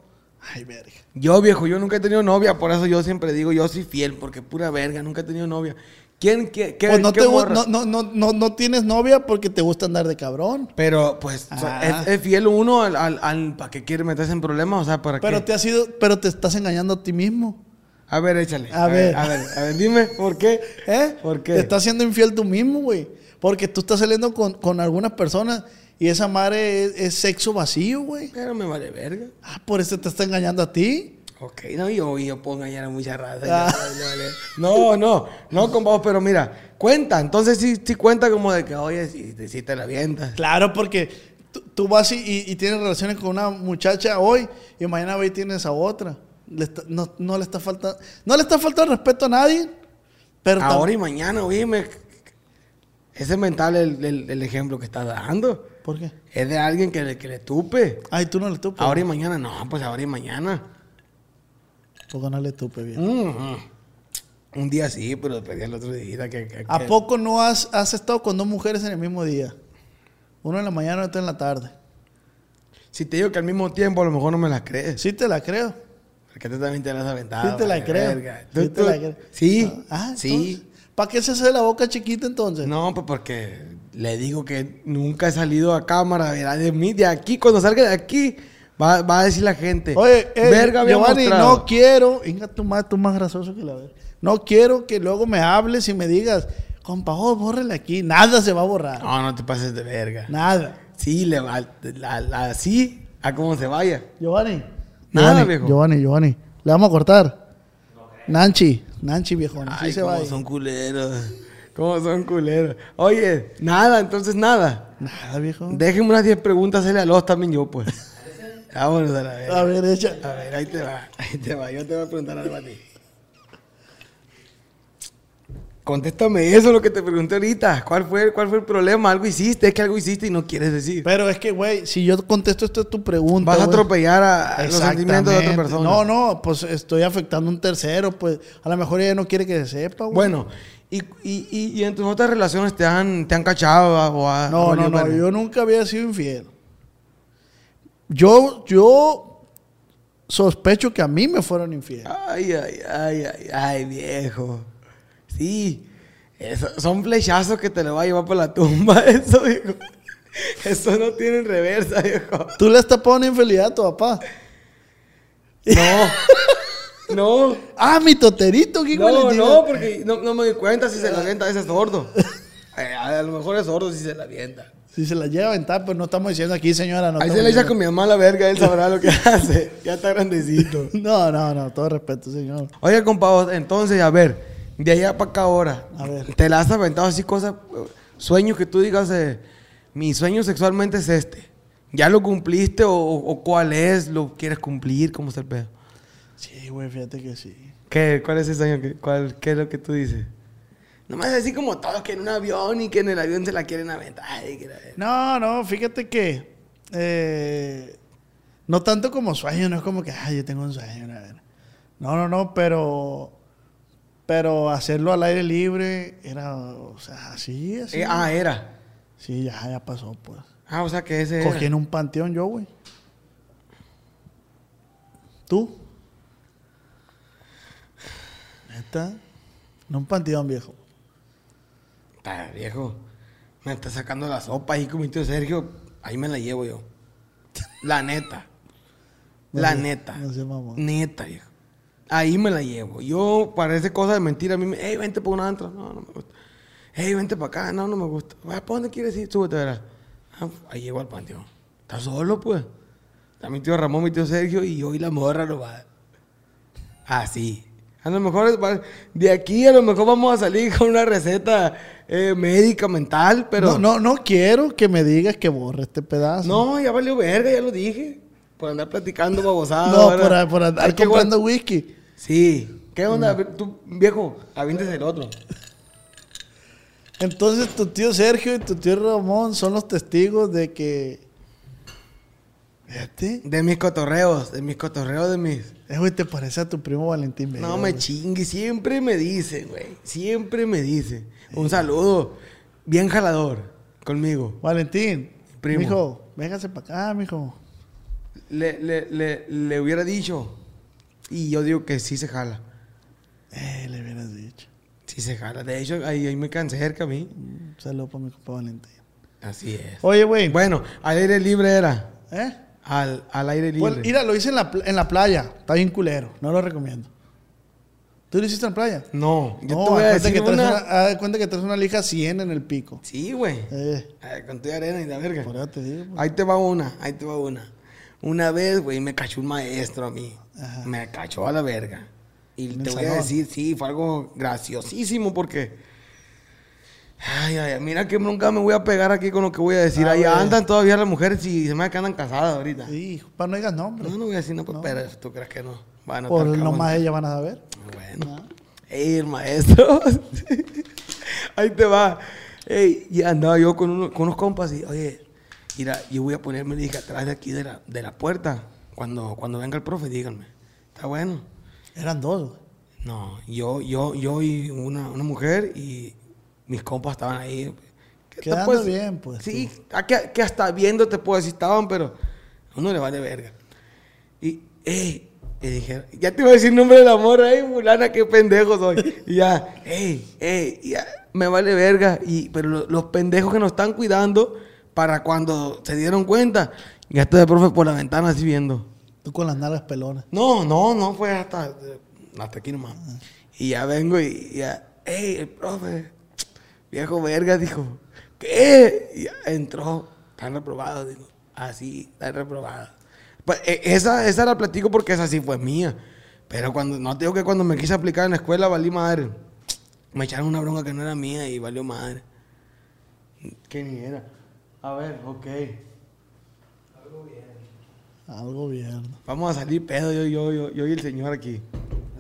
Ay, verga. yo viejo, yo nunca he tenido novia, por eso yo siempre digo, yo soy fiel, porque pura verga, nunca he tenido novia. ¿Quién, qué, qué, Pues no, qué te, no, no, no, no, no tienes novia porque te gusta andar de cabrón. Pero, pues, o sea, Ah. es, es fiel uno al, al, al- ¿para qué quiere meterse en problemas? O sea, ¿para Pero qué? te has sido, pero te estás engañando a ti mismo. A ver, échale. A ver. A ver, a ver, dime, ¿por qué? ¿Eh? ¿Por qué? Te estás siendo infiel tú mismo, güey. Porque tú estás saliendo con, con algunas personas y esa madre es, es sexo vacío, güey. Pero me vale verga. Ah, por eso te está engañando a ti. Ok, no, yo, yo puedo engañar a mucha raza. Ah. No, no, no con vos, pero mira, cuenta. Entonces sí, sí cuenta como de que, oye, si, si te la avientas. Claro, porque tú, vas y, y- y tienes relaciones con una muchacha hoy y mañana ve y tienes a otra. Le está- no, no le está faltando, no le está faltando respeto a nadie. Pero Ahora y mañana, oíme. Ese mental el, el, el ejemplo que estás dando. ¿Por qué? Es de alguien que le, que le tupe. Ay, tú no le tupes. Ahora y mañana, no, pues ahora y mañana. ¿Por qué no le tupes, viejo? Mm, Un día sí, pero después el otro día. Que, que- ¿A poco no has, has estado con dos mujeres en el mismo día? Uno en la mañana y otro en la tarde. Si te digo que al mismo tiempo, a lo mejor no me la crees. Sí te la creo. Porque tú también te la has aventado. Sí te la creo. Sí Tú- te la creo. Sí, Ah, sí. ¿Para qué se hace la boca chiquita entonces? No, pues porque le digo que nunca he salido a cámara, verá, de mí, de aquí, cuando salga de aquí, va, va a decir la gente. Oye, eh, verga, Giovanni, mostrado". no quiero. Venga, tú más, tú más grasoso que la verga. No quiero que luego me hables y me digas, compa, oh, bórrele aquí. Nada se va a borrar. No, no te pases de verga. Nada. Sí, le va, la, la- así, a como se vaya. Giovanni. Nada, Giovanni, viejo. Giovanni, Giovanni. Le vamos a cortar. Nanchi, Nanchi, viejo. Sí Ay, se cómo va. son culeros. Cómo son culeros. Oye, nada, entonces nada. Nada, viejo. Déjenme unas 10 preguntas, hacerle a los también yo, pues. Vámonos a la verga. A ver, echa. A ver, ahí te va, ahí te va. Yo te voy a preguntar algo a ti. Contéstame eso, lo que te pregunté ahorita. ¿Cuál fue, ¿Cuál fue el problema? Algo hiciste, es que algo hiciste y no quieres decir. Pero es que, güey, si yo contesto esto es tu pregunta. Vas a atropellar a, a los sentimientos de otra persona. No, no, pues estoy afectando a un tercero, pues a lo mejor ella no quiere que se sepa, güey. Bueno, y, y, y, en tus otras relaciones te han, te han cachado ah, o No, no, no, yo nunca había sido infiel. Yo, yo, sospecho que a mí me fueron infieles. Ay, ay, ay, ay, ay, viejo. Sí. Eso- son flechazos que te lo va a llevar por la tumba, eso, viejo. Eso no tiene reversa, viejo. ¿Tú le has tapado una infidelidad a tu papá? No. No. Ah, mi toterito, ¿qué No, no, porque no, no me doy cuenta si se la avienta ese sordo. Eh, a lo mejor es sordo si se la avienta. Si se la llega a aventar, pues no estamos diciendo aquí, señora. No Ahí se le echa con mi mamá la verga, él sabrá lo que hace. Ya está grandecito. No, no, no, todo respeto, señor. Oye, compa, entonces, a ver, de allá para acá ahora, A ver. ¿te la has aventado así cosas, sueños que tú digas, eh, mi sueño sexualmente es este? ¿Ya lo cumpliste o, o cuál es? ¿Lo quieres cumplir? ¿Cómo está el pedo? Sí, güey, fíjate que sí. ¿Qué, ¿Cuál es ese sueño? que- cuál, ¿Qué es lo que tú dices? Nomás así como todos que en un avión y que en el avión se la quieren aventar. Ay, que la- No, no, fíjate que eh, no tanto como sueño, no es como que, ay, yo tengo un sueño, a ver. No, no, no, pero pero hacerlo al aire libre era, o sea, así, así. Eh, ah, era. Sí, ya, ya pasó, pues. Ah, o sea que ese era. Cogí en un panteón yo, güey. ¿Tú? ¿Neta? En un panteón, viejo. Está viejo. Me está sacando la sopa ahí con mi tío Sergio. Ahí me la llevo yo. La neta. La No neta. no sé, mamá. Neta, viejo. Ahí me la llevo. Yo, parece cosa de mentira. A mí me. Hey, vente por una antro. No, no me gusta. Hey, vente para acá. No, no me gusta. ¿Para dónde quieres ir? Súbete, verás. Ah, ahí llego al panteón. Está solo, pues. Está mi tío Ramón, mi tío Sergio y yo y la morra lo va. Así. A lo mejor de aquí a lo mejor vamos a salir con una receta eh, médica, mental, pero... No, no, no quiero que me digas que borre este pedazo. No, ya valió verga, ya lo dije. Por andar platicando babosada. No, por, por andar Hay comprando whisky. Sí. ¿Qué onda? Tú, viejo, aviéntese el otro. Entonces tu tío Sergio y tu tío Ramón son los testigos de que... Fíjate. De mis cotorreos, de mis cotorreos, de mis... Eh, güey, te parece a tu primo Valentín Vega. No me güey. chingue, siempre me dice, güey. Siempre me dice. Un saludo. Bien jalador conmigo. Valentín, Primo. Mijo, véngase para acá, mijo. Le, le, le, le hubiera dicho. Y yo digo que sí se jala. Eh, le hubieras dicho. Sí se jala. De hecho, ahí, ahí me quedan cerca a mí. Un saludo para mi compa Valentín. Así es. Oye, güey. Bueno, al aire libre era. ¿Eh? Al, al aire libre. Pues, mira, lo hice en la, en la playa. Está bien culero. No lo recomiendo. ¿Tú lo hiciste en la playa? no, yo no, te voy a haz cuenta decir que traes una... una... cuenta que traes una lija 100 en el pico. Sí, güey. Eh, Con tu arena y la verga. por eso te digo. pues. Ahí te va una, ahí te va una. Una vez, güey, me cachó un maestro a mí. Ajá. Me cachó a la verga. Y ¿En te voy a decir, sí, fue algo graciosísimo porque... Ay, ay, mira que nunca me voy a pegar aquí con lo que voy a decir. A Ahí andan todavía las mujeres y se me que andan casadas ahorita. Sí, para no digas nombres. No, no voy a decir no, pues, pero tú crees que no. Bueno, Por nomás cabrón. ellas van a saber. Bueno. Ey, el maestro. Ahí te va. Ey, y andaba yo con, uno- con unos compas y, oye, mira, yo voy a ponerme, dije, atrás de aquí de la, de la puerta. Cuando, cuando venga el profe, díganme. Está bueno. Eran dos, güey. No, yo, yo, yo y una, una mujer y mis compas estaban ahí. ¿Qué te Quedando puedes- bien, pues, Sí, a que, que hasta viendo te puedo decir estaban, pero a uno le vale verga. Y, ey, y dije, ya te iba a decir nombre de la morra, ey, fulana, qué pendejo soy. Y ya, ey, ey, ya, me vale verga. Y, pero lo- los pendejos que nos están cuidando, para cuando se dieron cuenta, ya está el profe por la ventana así viendo. Tú con las nalgas pelonas. No, no, no fue hasta, hasta aquí nomás. Y ya vengo y ya, ey, el profe, viejo verga, dijo, ¿qué? Y entró, están reprobados, digo, así, están reprobados. Pues, esa, esa la platico porque esa sí fue mía. Pero cuando, no te digo que cuando me quise aplicar en la escuela valí madre. Me echaron una bronca que no era mía y valió madre. ¿Qué ni era? A ver, ok. Algo bien. Vamos a salir pedo yo, yo, yo, yo y el señor aquí.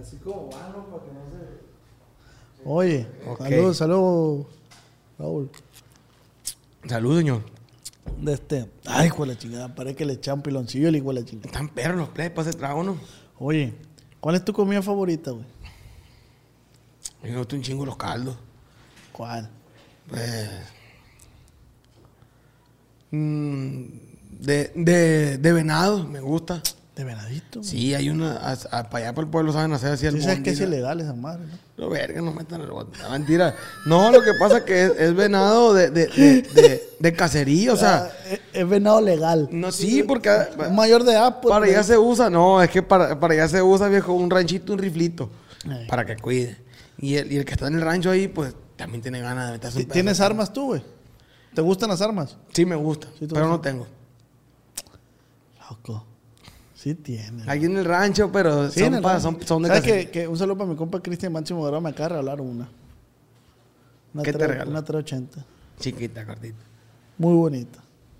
Así como van, para que no se... Oye, Ok. salud, salud, Raúl. Salud, señor. De este... Ay, hijo de la chingada, parece que le echa un piloncillo hijo de la chingada. Están perros los plebes para ese trago, ¿no? Oye, ¿cuál es tu comida favorita, güey? Me gustan un chingo los caldos. ¿Cuál? Pues. mm, de, de, de venado, me gusta. De venadito. Sí, hay una. a- a- para allá por el pueblo saben hacer así el Sí, sabes que es ilegal esa madre, ¿no? No, verga, no metan el bote. Mentira. No, lo que pasa es que es, es venado de, de, de, de, de cacería, o sea. Ah, es, es venado legal. No, sí, porque. Un mayor de edad, pues. Para pues. allá se usa, no, es que para, para allá se usa, viejo, un ranchito, un riflito. Ay. Para que cuide. Y el, y el que está en el rancho ahí, pues también tiene ganas de meterse un Ti- ¿Tienes pedazo. armas tú, güey? ¿Te gustan las armas? Sí, me gusta, Sí, pero no tengo. Loco. Sí tienes. Aquí en el rancho, pero Sí, son, el pa- rancho. son, son de ¿Sabes que, que un saludo para mi compa Cristian Máximo Guerrero me acaba de regalar una. Una ¿Qué te regaló? Una 380. Chiquita, cortita. Muy bonita.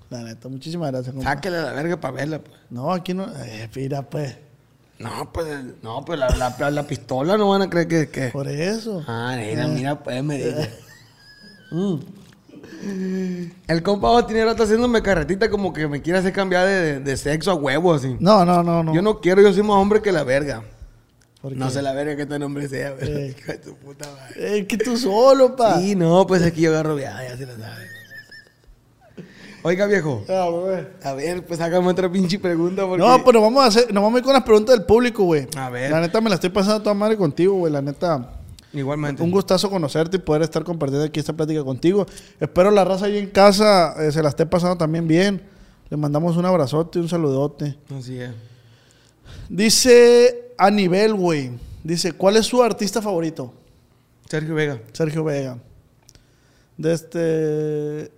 La neta. Muchísimas gracias, compa. Sáquele a la verga para verla, pues. No, aquí no. Eh, mira, pues. No, pues, no, pues la, la, la pistola no van a creer que... que... Por eso. Ah, mira, Eh. mira, pues me dice. Mm. El compa va a tener rato haciéndome carretita como que me quiere hacer cambiar de, sexo a huevo, así. No, no, no, no. Yo no quiero, yo soy más hombre que la verga. ¿Por No sé la verga que este nombre sea, pero Eh. hijo de su puta madre. Eh, que tú solo, pa. Sí, no, pues aquí yo agarro viada, ya se la sabe. Oiga, viejo. Ah. A ver, pues hágame otra pinche pregunta porque... No, pues nos vamos a hacer, nos vamos a ir con las preguntas del público, güey. A ver. La neta me la estoy pasando a toda madre contigo, güey. La neta, Igualmente. un gustazo conocerte y poder estar compartiendo aquí esta plática contigo. Espero la raza ahí en casa eh, se la esté pasando también bien. Le mandamos un abrazote, un saludote. Así es. Dice a nivel, güey. Dice, ¿cuál es su artista favorito? Sergio Vega. Sergio Vega. De este.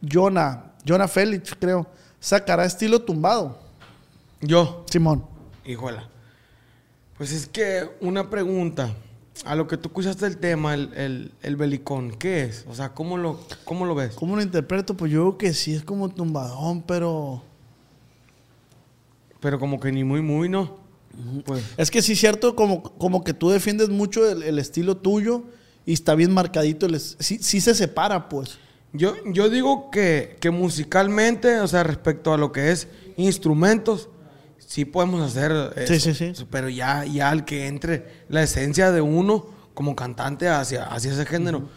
Jonah. Jonah Félix, creo. Sacará estilo tumbado. Yo. Simón. Híjola. Pues es que una pregunta. A lo que tú escuchaste el tema, el, el, el belicón, ¿qué es? O sea, ¿cómo lo, cómo lo ves? ¿Cómo lo interpreto? Pues yo creo que sí es como tumbadón, pero. Pero como que ni muy, muy, ¿no? Pues, Es que sí, cierto, como, como que tú defiendes mucho el, el estilo tuyo y está bien marcadito. el sí, sí se separa, pues. yo, yo digo que, que musicalmente, o sea, respecto a lo que es instrumentos, sí podemos hacer eso. Sí, sí, sí. Pero ya, ya al que entre la esencia de uno como cantante hacia, hacia ese género.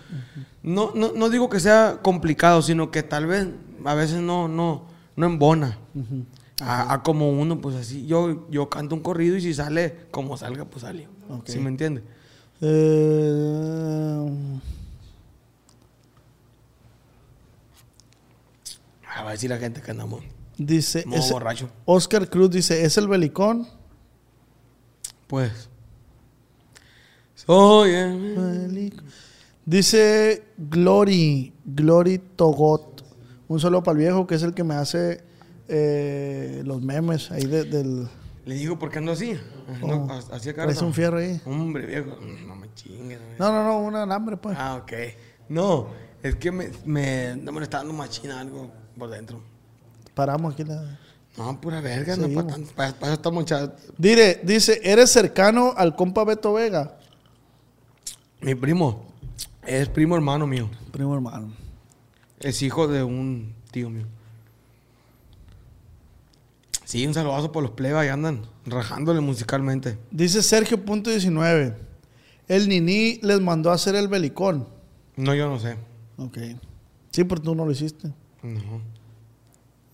No, no, no digo que sea complicado, sino que tal vez a veces no, no, no embona. a, a como uno, pues así. Yo, yo canto un corrido y si sale como salga, pues sale. Ok. ¿Sí me entiende? Eh, A ver si la gente que andamos. Dice. Modo ese- borracho. Oscar Cruz dice: ¿es el belicón? Pues. Soy el- Belicón. Dice Glory, Glory Togot. Un saludo para el viejo que es el que me hace eh, los memes ahí de- del. Le digo, ¿por qué ando así? No, así acá. No. un fierro ahí. Hombre, viejo. No me chingues. No, no, no, un alambre, pues. Ah, ok. No, es que me, me, no me está dando machina algo por dentro. Paramos aquí. La... No, pura verga, no para tanto. Dire, dice: ¿eres cercano al compa Beto Vega? Mi primo es primo hermano mío. Primo hermano. Es hijo de un tío mío. Sí, un saludazo por los plebas y andan rajándole musicalmente. Dice Sergio punto 19. El Nini les mandó a hacer el belicón. No, yo no sé. Ok. Sí, pero tú no lo hiciste. No.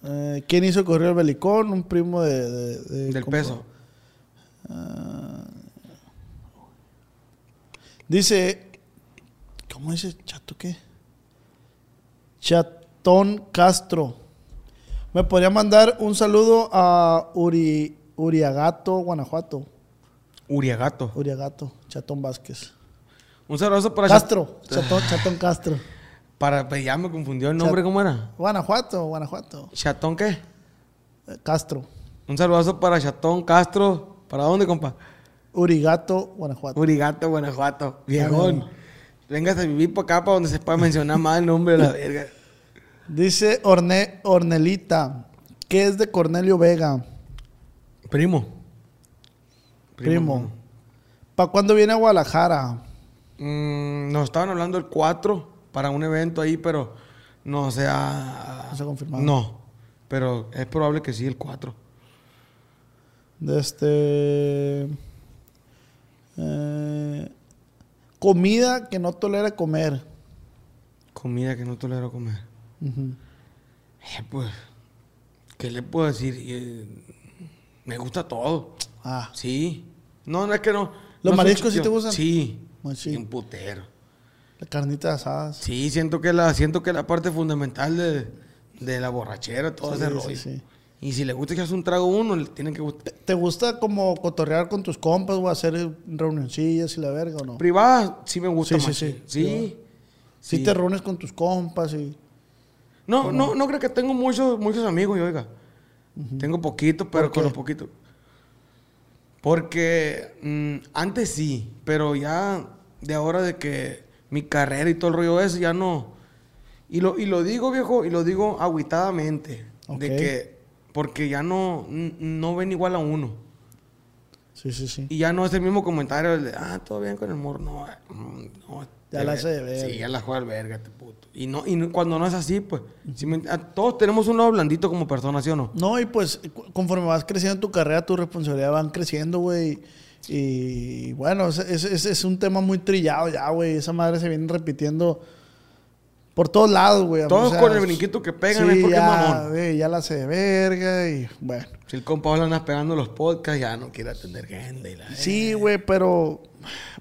Eh, ¿Quién hizo correr el belicón? Un primo de... de- de- Del peso. Dice... ¿Cómo dice? ¿Chato qué? Chatón Castro. Me podría mandar un saludo a Uri, Uriagato, Guanajuato. Uriagato. Uriagato, Chatón Vázquez. Un saludazo para Castro, Chatón, Chatón Castro. Para, pues ya me confundió el nombre, Chat- ¿cómo era? Guanajuato, Guanajuato. ¿Chatón qué? Eh, Castro. Un saludazo para Chatón Castro. ¿Para dónde, compa? Urigato, Guanajuato. Urigato, Guanajuato. Viejón. Véngase a vivir por acá para donde se pueda mencionar más el nombre de la verga. Dice Orne, Ornelita, que es de Cornelio Vega. Primo. Primo. hermano. ¿Para cuándo viene a Guadalajara? Mm, nos estaban hablando el 4 para un evento ahí, pero no se ha... No se ha confirmado. No, pero es probable que sí el 4. De este. eh, comida que no tolera comer. Comida que no tolero comer. Eh, pues, ¿qué le puedo decir? Eh, Me gusta todo. Ah, Sí. No, no es que no. ¿Los no mariscos sí te gustan? Sí. Machín. Un putero. La carnita asada. Sí, siento que la, siento que la parte fundamental de, de la borrachera, todo Sí, ese sí, rollo. sí. Y si le gusta echarse un trago uno, le tienen que gustar. ¿Te gusta como cotorrear con tus compas o hacer reunioncillas y la verga o no? Privada sí me gusta Sí, sí, machín. sí. Sí. Si sí. te reúnes con tus compas y... No, no, no creo que tengo muchos, muchos amigos, yo, oiga. Tengo poquitos, pero ¿Por con los poquitos. Porque mm, antes sí, pero ya de ahora de que mi carrera y todo el rollo ese ya no. Y lo, y lo digo, viejo, y lo digo agüitadamente. Ok. De que, porque ya no, no ven igual a uno. Sí, sí, sí. Y ya no es el mismo comentario de, ah, todo bien con el morro. No, eh, no, Ya la ve- hace de verga. Sí, ya la juega al verga, este puto. Y, no, y no- cuando no es así, pues. me- todos tenemos un lado blandito como persona, ¿sí o no? No, y pues conforme vas creciendo en tu carrera, tus responsabilidades van creciendo, güey. Y bueno, es, es- es- es un tema muy trillado ya, güey. Esa madre se viene repitiendo por todos lados, güey. Todos O sea, con el brinquito que pegan es porque es ya, mamón. güey, ya la hace de verga y bueno. Si el compa le andas pegando los podcasts, ya no quiere atender gente. Y la Sí, güey, pero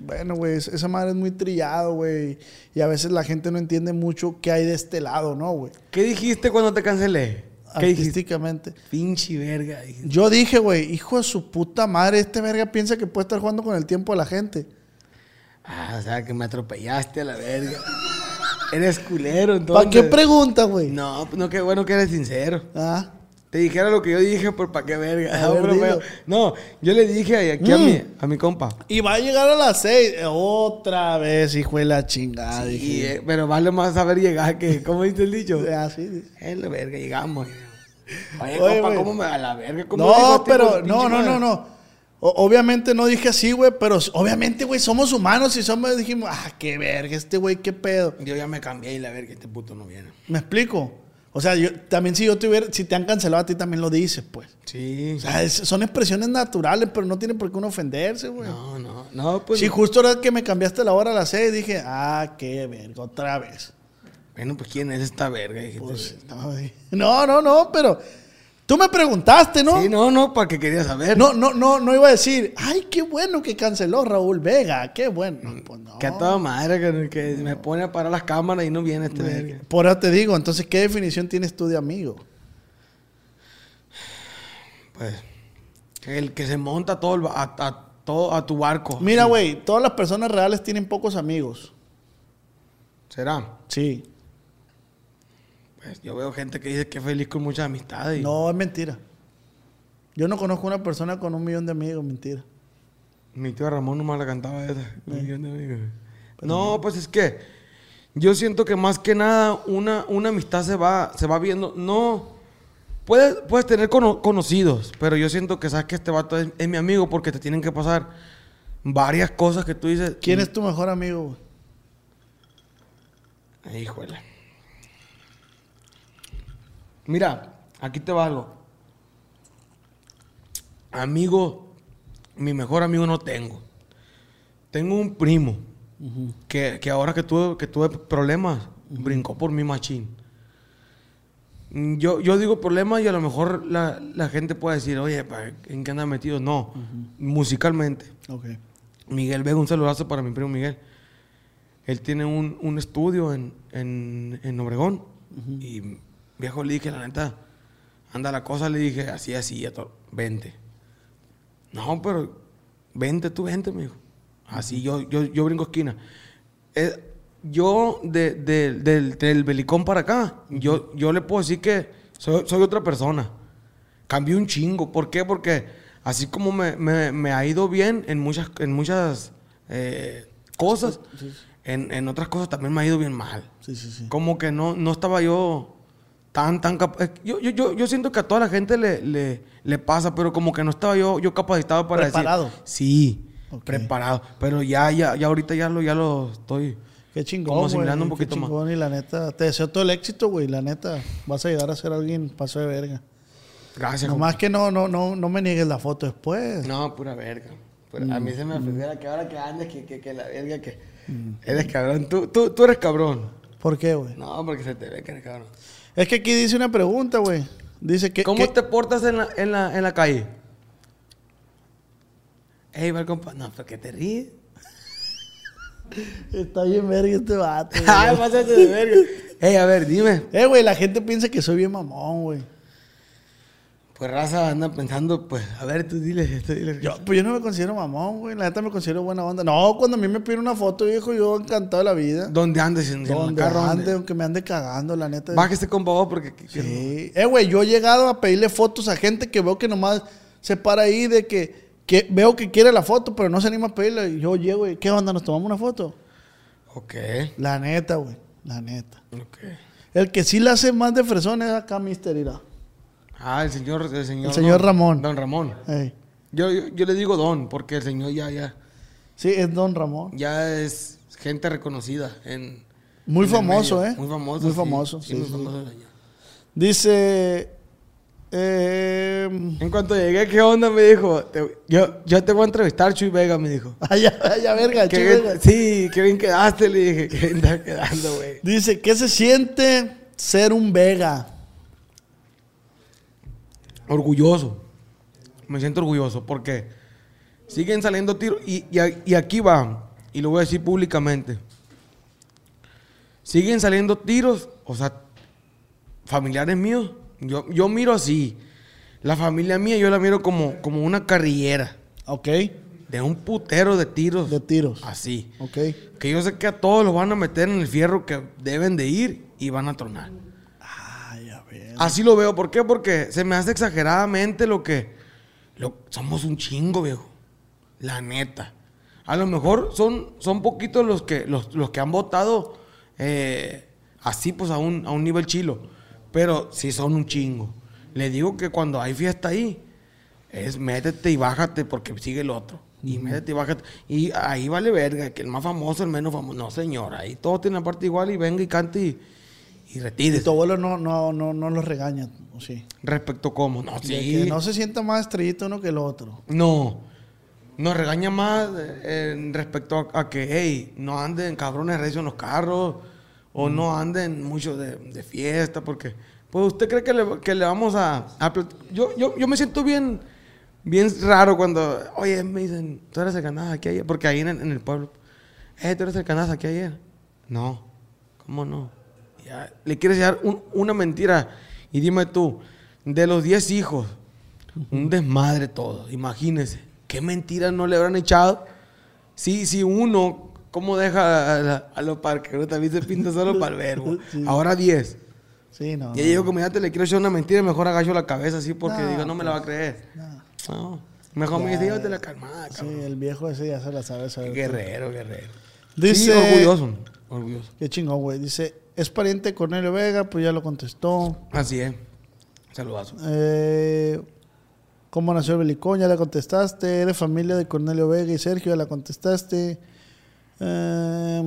bueno, güey, es- esa madre es muy trillado, güey. Y a veces la gente no entiende mucho qué hay de este lado, ¿no, güey? ¿Qué dijiste cuando te cancelé? Artísticamente. Pinche verga. dijiste. Yo dije, güey, hijo de su puta madre, este verga piensa que puede estar jugando con el tiempo de la gente. Ah, o sea, que me atropellaste a la verga. Eres culero, entonces. ¿Para qué pregunta, güey? No, no, qué bueno que eres sincero. Ah, Te dijera lo que yo dije, pero ¿para qué verga? A No, ver, yo le dije aquí a, Mm. mi, a mi compa. y va a llegar a las seis. Otra vez, hijo de la chingada. Sí, dije. eh, pero vale más saber llegar que, ¿cómo dice el dicho? Ah, sí. Es la verga, llegamos. Oye, Oye, compa. ¿cómo me da la verga? ¿Cómo dijo No, pero, no, no, no, no. O- obviamente no dije así, güey, pero obviamente, güey, somos humanos y somos, dijimos, ah, qué verga, este güey, qué pedo. Yo ya me cambié y la verga, este puto no viene. ¿Me explico? O sea, yo también si yo te hubiera, si te han cancelado a ti también lo dices, pues. Sí. O sea, es- son expresiones naturales, pero no tiene por qué uno ofenderse, güey. No, no, no, pues. Sí, justo ahora que me cambiaste la hora a las seis, dije, ah, qué verga, otra vez. Bueno, pues ¿quién es esta verga? Pues, no, no, no, pero tú me preguntaste, ¿no? Sí, no, no, para que quería saber. No, no, no, no iba a decir, ay, qué bueno que canceló Raúl Vega, qué bueno. Pues no. Que a toda madre que, me pone a parar las cámaras y no viene este verga. Por eso te digo, entonces, ¿qué definición tienes tú de amigo? Pues. El que se monta todo el a, a- todo a tu barco. Mira, güey, todas las personas reales tienen pocos amigos. ¿Será? Sí. Pues yo veo gente que dice que es feliz con muchas amistades. y- No, es mentira. Yo no conozco una persona con un millón de amigos, mentira. Mi tío Ramón nomás la cantaba esa. Un millón de amigos. No, pues es que yo siento que más que nada una, una amistad se va, se va viendo. No, puedes, puedes tener cono- conocidos, pero yo siento que sabes que este vato es, es mi amigo porque te tienen que pasar varias cosas que tú dices. ¿Quién es tu mejor amigo, güey? Híjole. Mira, aquí te va algo. Amigo, mi mejor amigo no tengo. Tengo un primo que, que ahora que tuve, que tuve problemas, brincó por mi machín. Yo, yo digo problemas y a lo mejor la, la gente puede decir, oye, ¿en qué anda metido? No, musicalmente. Ok. Miguel Vega, un saludazo para mi primo Miguel. Él tiene un, un estudio en, en, en Obregón. Y viejo le dije, la neta, anda la cosa, le dije, así, así, a todo, vente. No, pero vente tú, vente, me dijo. Así, yo, yo, yo brinco esquina. Eh, yo, de- de- del, del Belicón para acá, yo, yo le puedo decir que soy, soy otra persona. Cambié un chingo. ¿Por qué? Porque así como me, me- me ha ido bien en muchas, en muchas eh, cosas, en, en otras cosas también me ha ido bien mal. Sí, sí, sí. Como que no, no estaba yo tan, tan capaz. Yo, yo, yo, siento que a toda la gente le, le, le pasa, pero como que no estaba yo, yo capacitado para Preparado. decir. Sí, preparado. Pero ya, ya, ya ahorita ya lo, ya lo estoy. Qué chingón, Como asimilando un Qué poquito más. chingón, Y la neta, te deseo todo el éxito, güey. La neta, vas a llegar a ser alguien paso de verga. Gracias. Nomás que no, no, no, no me niegues la foto después. No, pura verga. Pura- A mí se me Mm. ofendiera que ahora que andes, que, que, que la verga, que eres cabrón. Tú, tú, tú eres cabrón. ¿Por qué, güey? No, porque se te ve que eres cabrón. Es que aquí dice una pregunta, güey. Dice que. ¿Cómo te portas en la, en la, en la calle? Ey, va el compa. No, pero qué te ríes? Está bien verga este vato. Ay, pásate de verga. Ey, a ver, dime. Eh, güey, la gente piensa que soy bien mamón, güey. Pues raza anda pensando, pues, a ver, tú dile, tú dile. Yo, pues yo no me considero mamón, güey. La neta me considero buena onda. No, cuando a mí me piden una foto, viejo, yo encantado de la vida. ¿Dónde andes? En, carro, ande, ¿dónde? aunque me ande cagando, la neta. Bájese compa vos porque... que- que- Sí. Eh, güey, yo he llegado a pedirle fotos a gente que veo que nomás se para ahí de que, que veo que quiere la foto, pero no se anima a pedirle. Y yo llego y, ¿qué onda? ¿Nos tomamos una foto? Ok, La neta, güey. La neta. ok. El que sí la hace más de fresón es acá, Mister Ira. Ah, el señor... El señor, El señor don- Ramón. Don Ramón. Yo, yo, yo le digo don porque el señor ya, ya, Sí, es Don Ramón. ya es gente reconocida en... Muy en famoso. ¿eh? Muy famoso. Muy sí. famoso, Sí, sí, muy sí. famoso el señor. Dice. Eh, En cuanto llegué, ¿qué onda? Me dijo, te- yo, yo te voy a entrevistar, Chuy Vega, me dijo. Vaya, vaya, verga, Qué chido, bien- verga. sí, qué bien quedaste, le dije, qué bien estás quedando, güey. Dice, ¿qué se siente ser un Vega? Orgulloso. Me siento orgulloso porque siguen saliendo tiros. Y, y aquí va, y lo voy a decir públicamente. Siguen saliendo tiros, o sea, familiares míos. Yo, yo miro así. La familia mía yo la miro como, como una carrillera Ok, de un putero de tiros. de tiros. Así. Ok. Que yo sé que a todos los van a meter en el fierro que deben de ir y van a tronar. Así lo veo. ¿Por qué? Porque se me hace exageradamente lo que... lo- somos un chingo, viejo. La neta. A lo mejor son, son poquitos los que, los, los que han votado eh, así, pues, a un, a un nivel chilo. Pero sí son un chingo. Le digo que cuando hay fiesta ahí, es métete y bájate porque sigue el otro. Y métete y bájate. Y ahí vale verga, que el más famoso, el menos famoso. No, señor. Ahí todos tienen la parte igual y venga y cante y, y Y retírese. tu abuelo no, no, no, no los regaña, ¿o sí? Respecto cómo, no, De sí. que no se sienta más estrellito uno que el otro. No. Nos regaña más eh, respecto a, a que, hey, no anden cabrones recios en los carros o no anden mucho de, de fiesta, porque, pues, ¿usted cree que le, que le vamos a... yo, yo, yo me siento bien, bien raro cuando, oye, me dicen, tú eres el andabas aquí ayer, porque ahí en, el- en el pueblo, eh, tú eres el andabas aquí ayer. No, ¿cómo no? Ya, le quieres dar un- una mentira y dime tú, de los 10 hijos, un desmadre todo, imagínese. ¿Qué mentiras no le habrán echado? Sí, sí, uno, ¿cómo deja a, la- a los parqueros? También se pinta solo para el verbo. Sí. Ahora 10. Sí, no. Y no, yo como ya te le quiero echar una mentira, mejor agacho la cabeza así porque No, digo, no me la va a creer. No. Mejor me dice, llévate la calmada, Sí, cabrón. el viejo ese ya se la sabe. sabe Guerrero, guerrero. Dice- Sí, orgulloso. Orgulloso. Qué chingón, güey. Dice, ¿es pariente de Cornelio Vega? Pues ya lo contestó. Así es. Saludazo. Eh, ¿Cómo nació el Belicón? Ya la contestaste. ¿Eres familia de Cornelio Vega y Sergio? Ya la contestaste. Eh,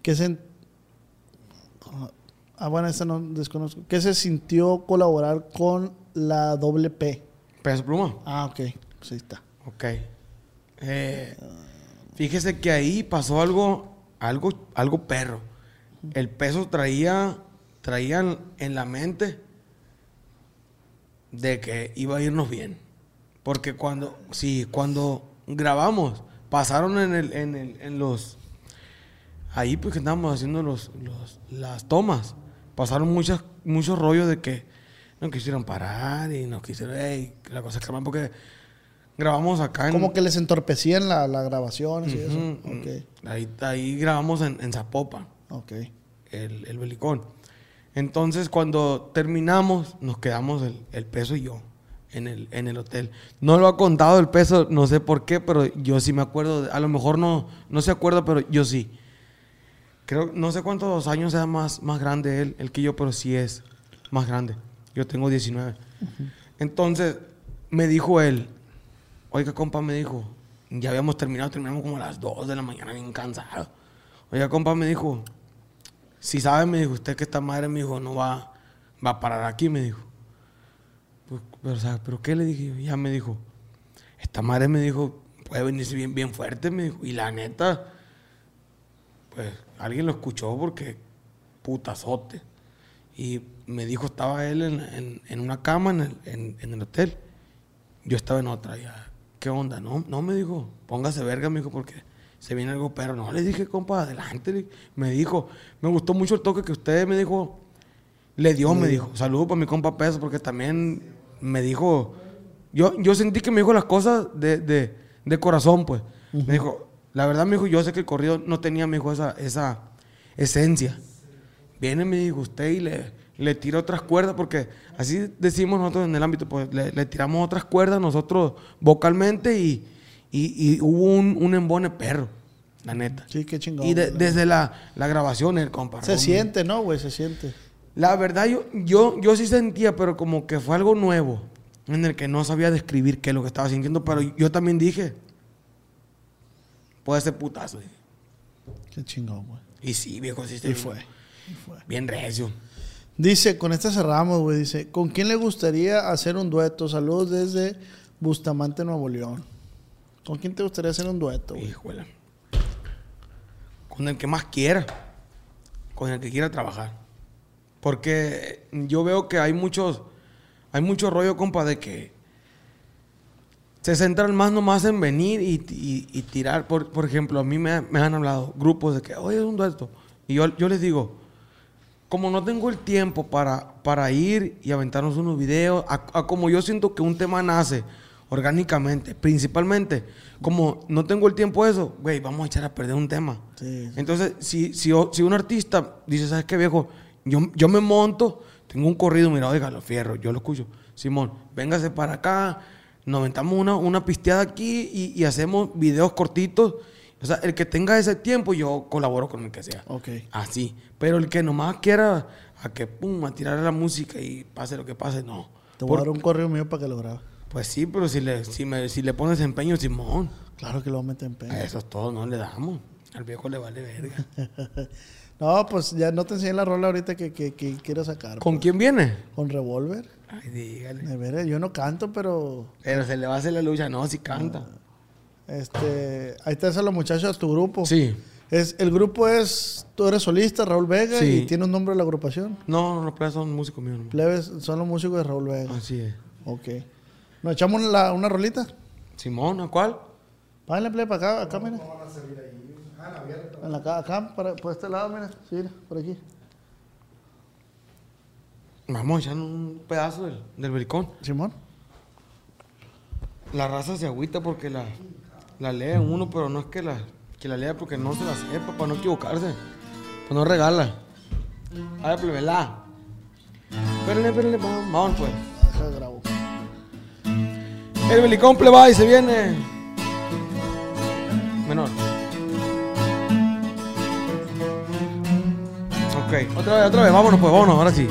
¿Qué se... Ah, bueno, esta no desconozco. ¿Qué se sintió colaborar con la doble P? Peso pluma. Ah, ok. Pues ahí está. Ok. Eh, fíjese que ahí pasó algo, algo, algo perro. El peso traía, traía en- la mente de que iba a irnos bien. Porque cuando, sí, cuando grabamos, pasaron en, el, en, el- en los, ahí pues que estábamos haciendo los, los- las tomas, pasaron muchas, muchos rollos de que no quisieron parar y no quisieron, "Ey, que la cosa es calmar", porque grabamos acá en... Como que les entorpecían la, la grabación y eso. Ahí, ahí grabamos en, en Zapopan, Ok. el, el belicón. Entonces, cuando terminamos, nos quedamos el, el peso y yo en el, en el hotel. No lo ha contado el peso, no sé por qué, pero yo sí me acuerdo. a lo mejor no, no se acuerda, pero yo sí. Creo, no sé cuántos años sea más, más grande él, el que yo, pero sí es más grande. Yo tengo 19. Entonces, me dijo él, oiga, compa, me dijo, ya habíamos terminado, terminamos como a las 2 de la mañana, bien cansado. Oiga, compa, me dijo, si sabe, me dijo, usted que esta madre, me dijo, no va, va a parar aquí, me dijo. Pues, pero, o sea, ¿pero qué le dije? Ya me dijo, esta madre me dijo, puede venirse bien, bien fuerte, me dijo. Y la neta, pues alguien lo escuchó porque putazote. Y me dijo, estaba él en, una cama en el, en el hotel. yo estaba en otra ya. ¿Qué onda? No, no me dijo, póngase verga, me dijo, porque se viene algo pero no le dije, compa, adelante. Me dijo, me gustó mucho el toque que usted me dijo, le dio, me dijo. Saludo para mi compa Peso, porque también me dijo, yo, yo sentí que me dijo las cosas de, de, de corazón, pues. Me dijo, la verdad, me dijo, yo sé que el corrido no tenía, me dijo, esa, esa esencia. Viene, me dijo usted y le, le tira otras cuerdas, porque así decimos nosotros en el ámbito, pues le, le tiramos otras cuerdas nosotros vocalmente y, y- y hubo un, un embone perro, la neta. Sí, qué chingón. Y de- desde la, la grabación, el compa. Se siente, ¿no, güey? Se siente. La verdad, yo, yo, yo sí sentía, pero como que fue algo nuevo, en el que no sabía describir qué es lo que estaba sintiendo, pero yo también dije, puede ser putazo. dije. Qué chingón, güey. Y sí, viejo, sí. Y fue. Bien recio. Dice, con esta cerramos, güey. Dice, ¿con quién le gustaría hacer un dueto? Saludos desde Bustamante, Nuevo León. ¿Con quién te gustaría hacer un dueto, güey? Híjole. Con el que más quiera. Con el que quiera trabajar. Porque yo veo que hay muchos. Hay mucho rollo, compa, de que se centran más nomás en venir y, tirar. Por, ejemplo, a mí me, me han hablado grupos de que, oye, es un dueto. Y yo, yo les digo, como no tengo el tiempo para, para ir y aventarnos unos videos, a, a como yo siento que un tema nace orgánicamente, principalmente, como no tengo el tiempo de eso, güey, vamos a echar a perder un tema. Sí. Entonces, si, si, si un artista dice, ¿sabes qué, viejo? Yo, yo me monto, tengo un corrido, mira, oiga, lo fierro, yo lo escucho. Simón, véngase para acá, nos aventamos una, una pisteada aquí y, y hacemos videos cortitos. O sea, el que tenga ese tiempo, yo colaboro con el que sea. Ok. Así. Pero el que nomás quiera a que pum, a tirar la música y pase lo que pase, no. Te voy Por- a dar un correo mío para que lo grabes. Pues sí, pero si le, si, me, si le pones empeño, Simón, Claro que lo vamos a meter en pedo. a eso es todo, no le damos. Al viejo le vale verga. No, pues ya no te enseñé la rola ahorita que, que, que quiero sacar. ¿Con pues. quién viene? Con Revolver. Ay, dígale. De yo no canto, pero Pero se le va a hacer la lucha, no, si canta. Este, ahí están los muchachos de tu grupo. Sí. Es, el grupo es, tú eres solista, Raúl Vega, Sí. y tiene un nombre de la agrupación. No, los plebes son músicos míos. nomás. Plebes son los músicos de Raúl Vega. Así es. Ok. ¿Nos echamos la- una rolita? Simón, ¿a cuál? Págale plebe para acá, acá, mira. En la ca- acá, para, por este lado, mira. Sí, mira, por aquí. Vamos a echar un pedazo del, del. Simón. La raza se agüita porque la, la lee uno, pero no es que la, que la lea porque no se la sepa, para no equivocarse. Pues no regala. A ver, plebela. Espérenle, espérenle, vamos, vamos, pues. El belicón pleba y se viene. Menor. Ok, otra vez, otra vez, vámonos pues, vámonos, ahora sí.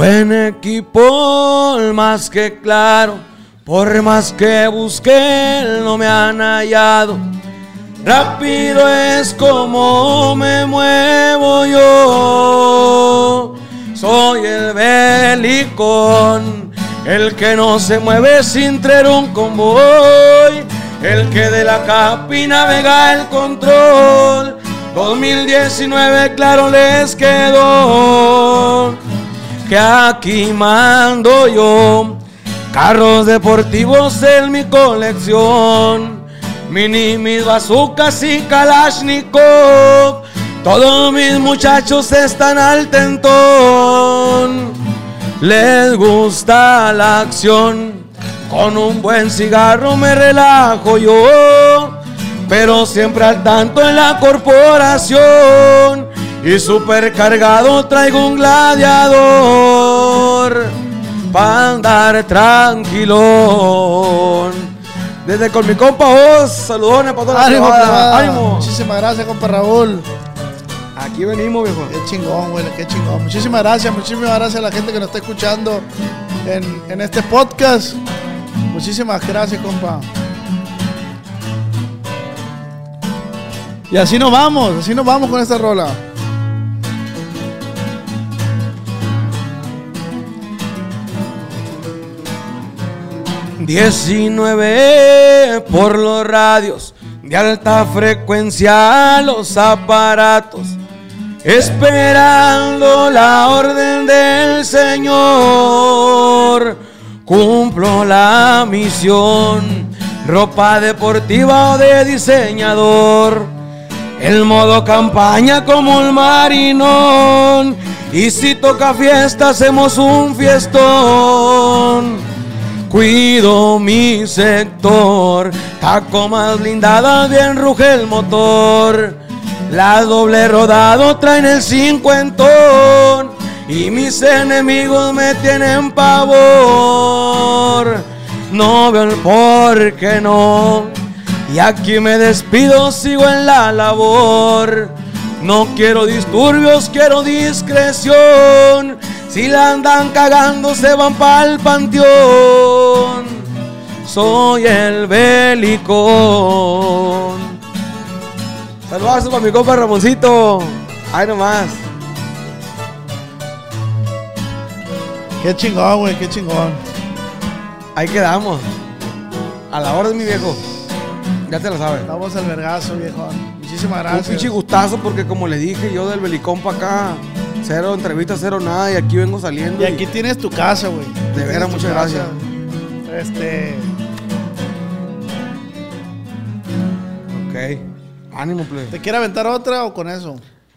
Buen equipo, más que claro, por más que busqué, no me han hallado. Rápido es como me muevo yo. Soy el belicón, el que no se mueve sin traer un convoy, el que de la capi navega el control. 2019 claro les quedó que aquí mando yo. Carros deportivos en mi colección. Mini, mis bazucas y Kalashnikov. Todos mis muchachos están al tentón. Les gusta la acción. Con un buen cigarro me relajo yo. Pero siempre al tanto en la corporación. Y supercargado traigo un gladiador. Pa' andar tranquilón. Desde con mi compa vos, saludones para toda la ¡Ánimo, plebada! ¡Ánimo! Muchísimas gracias, compa Raúl. Aquí venimos, viejo. Qué chingón, güey, qué chingón. Muchísimas gracias, muchísimas gracias a la gente que nos está escuchando en, en este podcast. Muchísimas gracias, compa. Y así nos vamos, así nos vamos con esta rola. Diecinueve por los radios de alta frecuencia, los aparatos esperando la orden del Señor. Cumplo la misión, ropa deportiva o de diseñador. El modo campaña como el marinón. Y si toca fiesta, hacemos un fiestón. Cuido mi sector, más blindada, bien ruge el motor. La doble rodado traen el cincuentón y mis enemigos me tienen pavor. No veo el por qué no. Y aquí me despido, sigo en la labor. No quiero disturbios, quiero discreción. Si la andan cagando, se van pa'l panteón. Soy el belicón. Saludos para mi compa Ramoncito. Ay, nomás. Qué chingón, güey, qué chingón. Ahí quedamos. A la hora de mi viejo. Ya te lo sabes. Vamos al vergazo, viejo. Muchísimas gracias. Un pinche gustazo porque como le dije yo del Belicón para acá, cero entrevistas, cero nada y aquí vengo saliendo. Y aquí tienes tu casa, güey. De veras, muchas gracias. Este... Ok. Ánimo, plebe. ¿Te quiere aventar otra o con eso?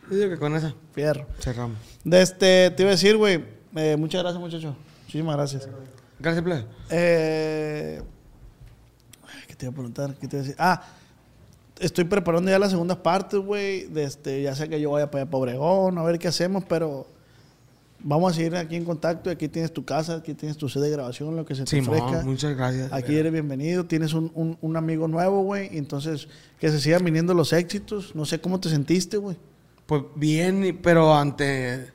Yo digo que con esa. Fierro. Cerramos. De este, te iba a decir, güey. Eh, muchas gracias, muchacho. Muchísimas gracias. Gracias, plebe. Eh, ¿Qué te iba a preguntar? ¿Qué te iba a decir? Ah, estoy preparando ya las segundas partes, güey. Este, ya sé que yo vaya para allá para Obregón, a ver qué hacemos, pero vamos a seguir aquí en contacto. Aquí tienes tu casa, aquí tienes tu sede de grabación, lo que se te Sí, ofrezca. muchas gracias. Aquí eres bienvenido, tienes un, un- un amigo nuevo, güey. Entonces, que se sigan viniendo los éxitos. No sé cómo te sentiste, güey. Pues bien, pero ante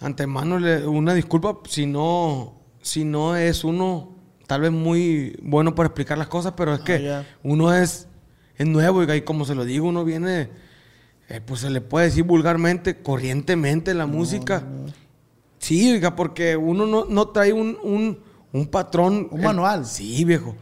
antemano una disculpa si no si no es uno tal vez muy bueno para explicar las cosas, pero es que Ah, ya. uno es es nuevo y como se lo digo, uno viene eh, pues se le puede decir vulgarmente, corrientemente la música. Sí, oiga, porque uno no, no trae un, un, un patrón. Un eh, manual. sí, viejo.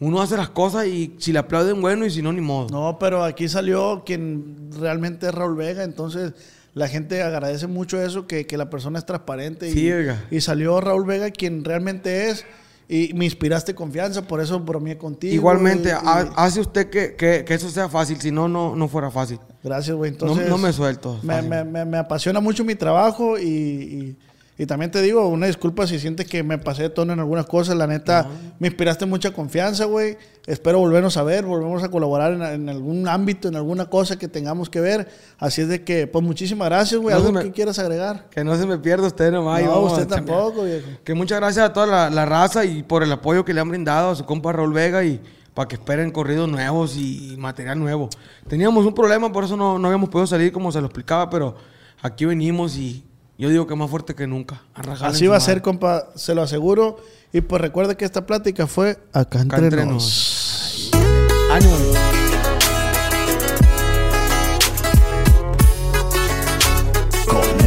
Uno hace las cosas y si le aplauden, bueno, y si no, ni modo. No, pero aquí salió quien realmente es Raúl Vega, entonces la gente agradece mucho eso, que, que la persona es transparente. Sí, y, oiga. y salió Raúl Vega quien realmente es, y me inspiraste confianza, por eso bromeé contigo. Igualmente, y- y- hace usted que, que- que eso sea fácil, si no, no, no fuera fácil. gracias, güey. No, Entonces, no me suelto. me, me- me- me apasiona mucho mi trabajo y, y- y también te digo, una disculpa si sientes que me pasé de tono en algunas cosas. La neta, me inspiraste mucha confianza, güey. Espero volvernos a ver, volvemos a colaborar en, en algún ámbito, en alguna cosa que tengamos que ver. Así es de que, pues muchísimas gracias, güey. No ¿Algo me- que quieras agregar? Que no se me pierda usted nomás. y no, vamos usted tampoco, viejo. Que muchas gracias a toda la, la raza y por el apoyo que le han brindado a su compa Raúl Vega y para que esperen corridos nuevos y material nuevo. Teníamos un problema, por eso no, no habíamos podido salir como se lo explicaba, pero aquí venimos y yo digo que más fuerte que nunca. Así va a ser, compa, se lo aseguro. Y pues recuerde que esta plática fue acá entre, Acá entre nos. Ánimo. Con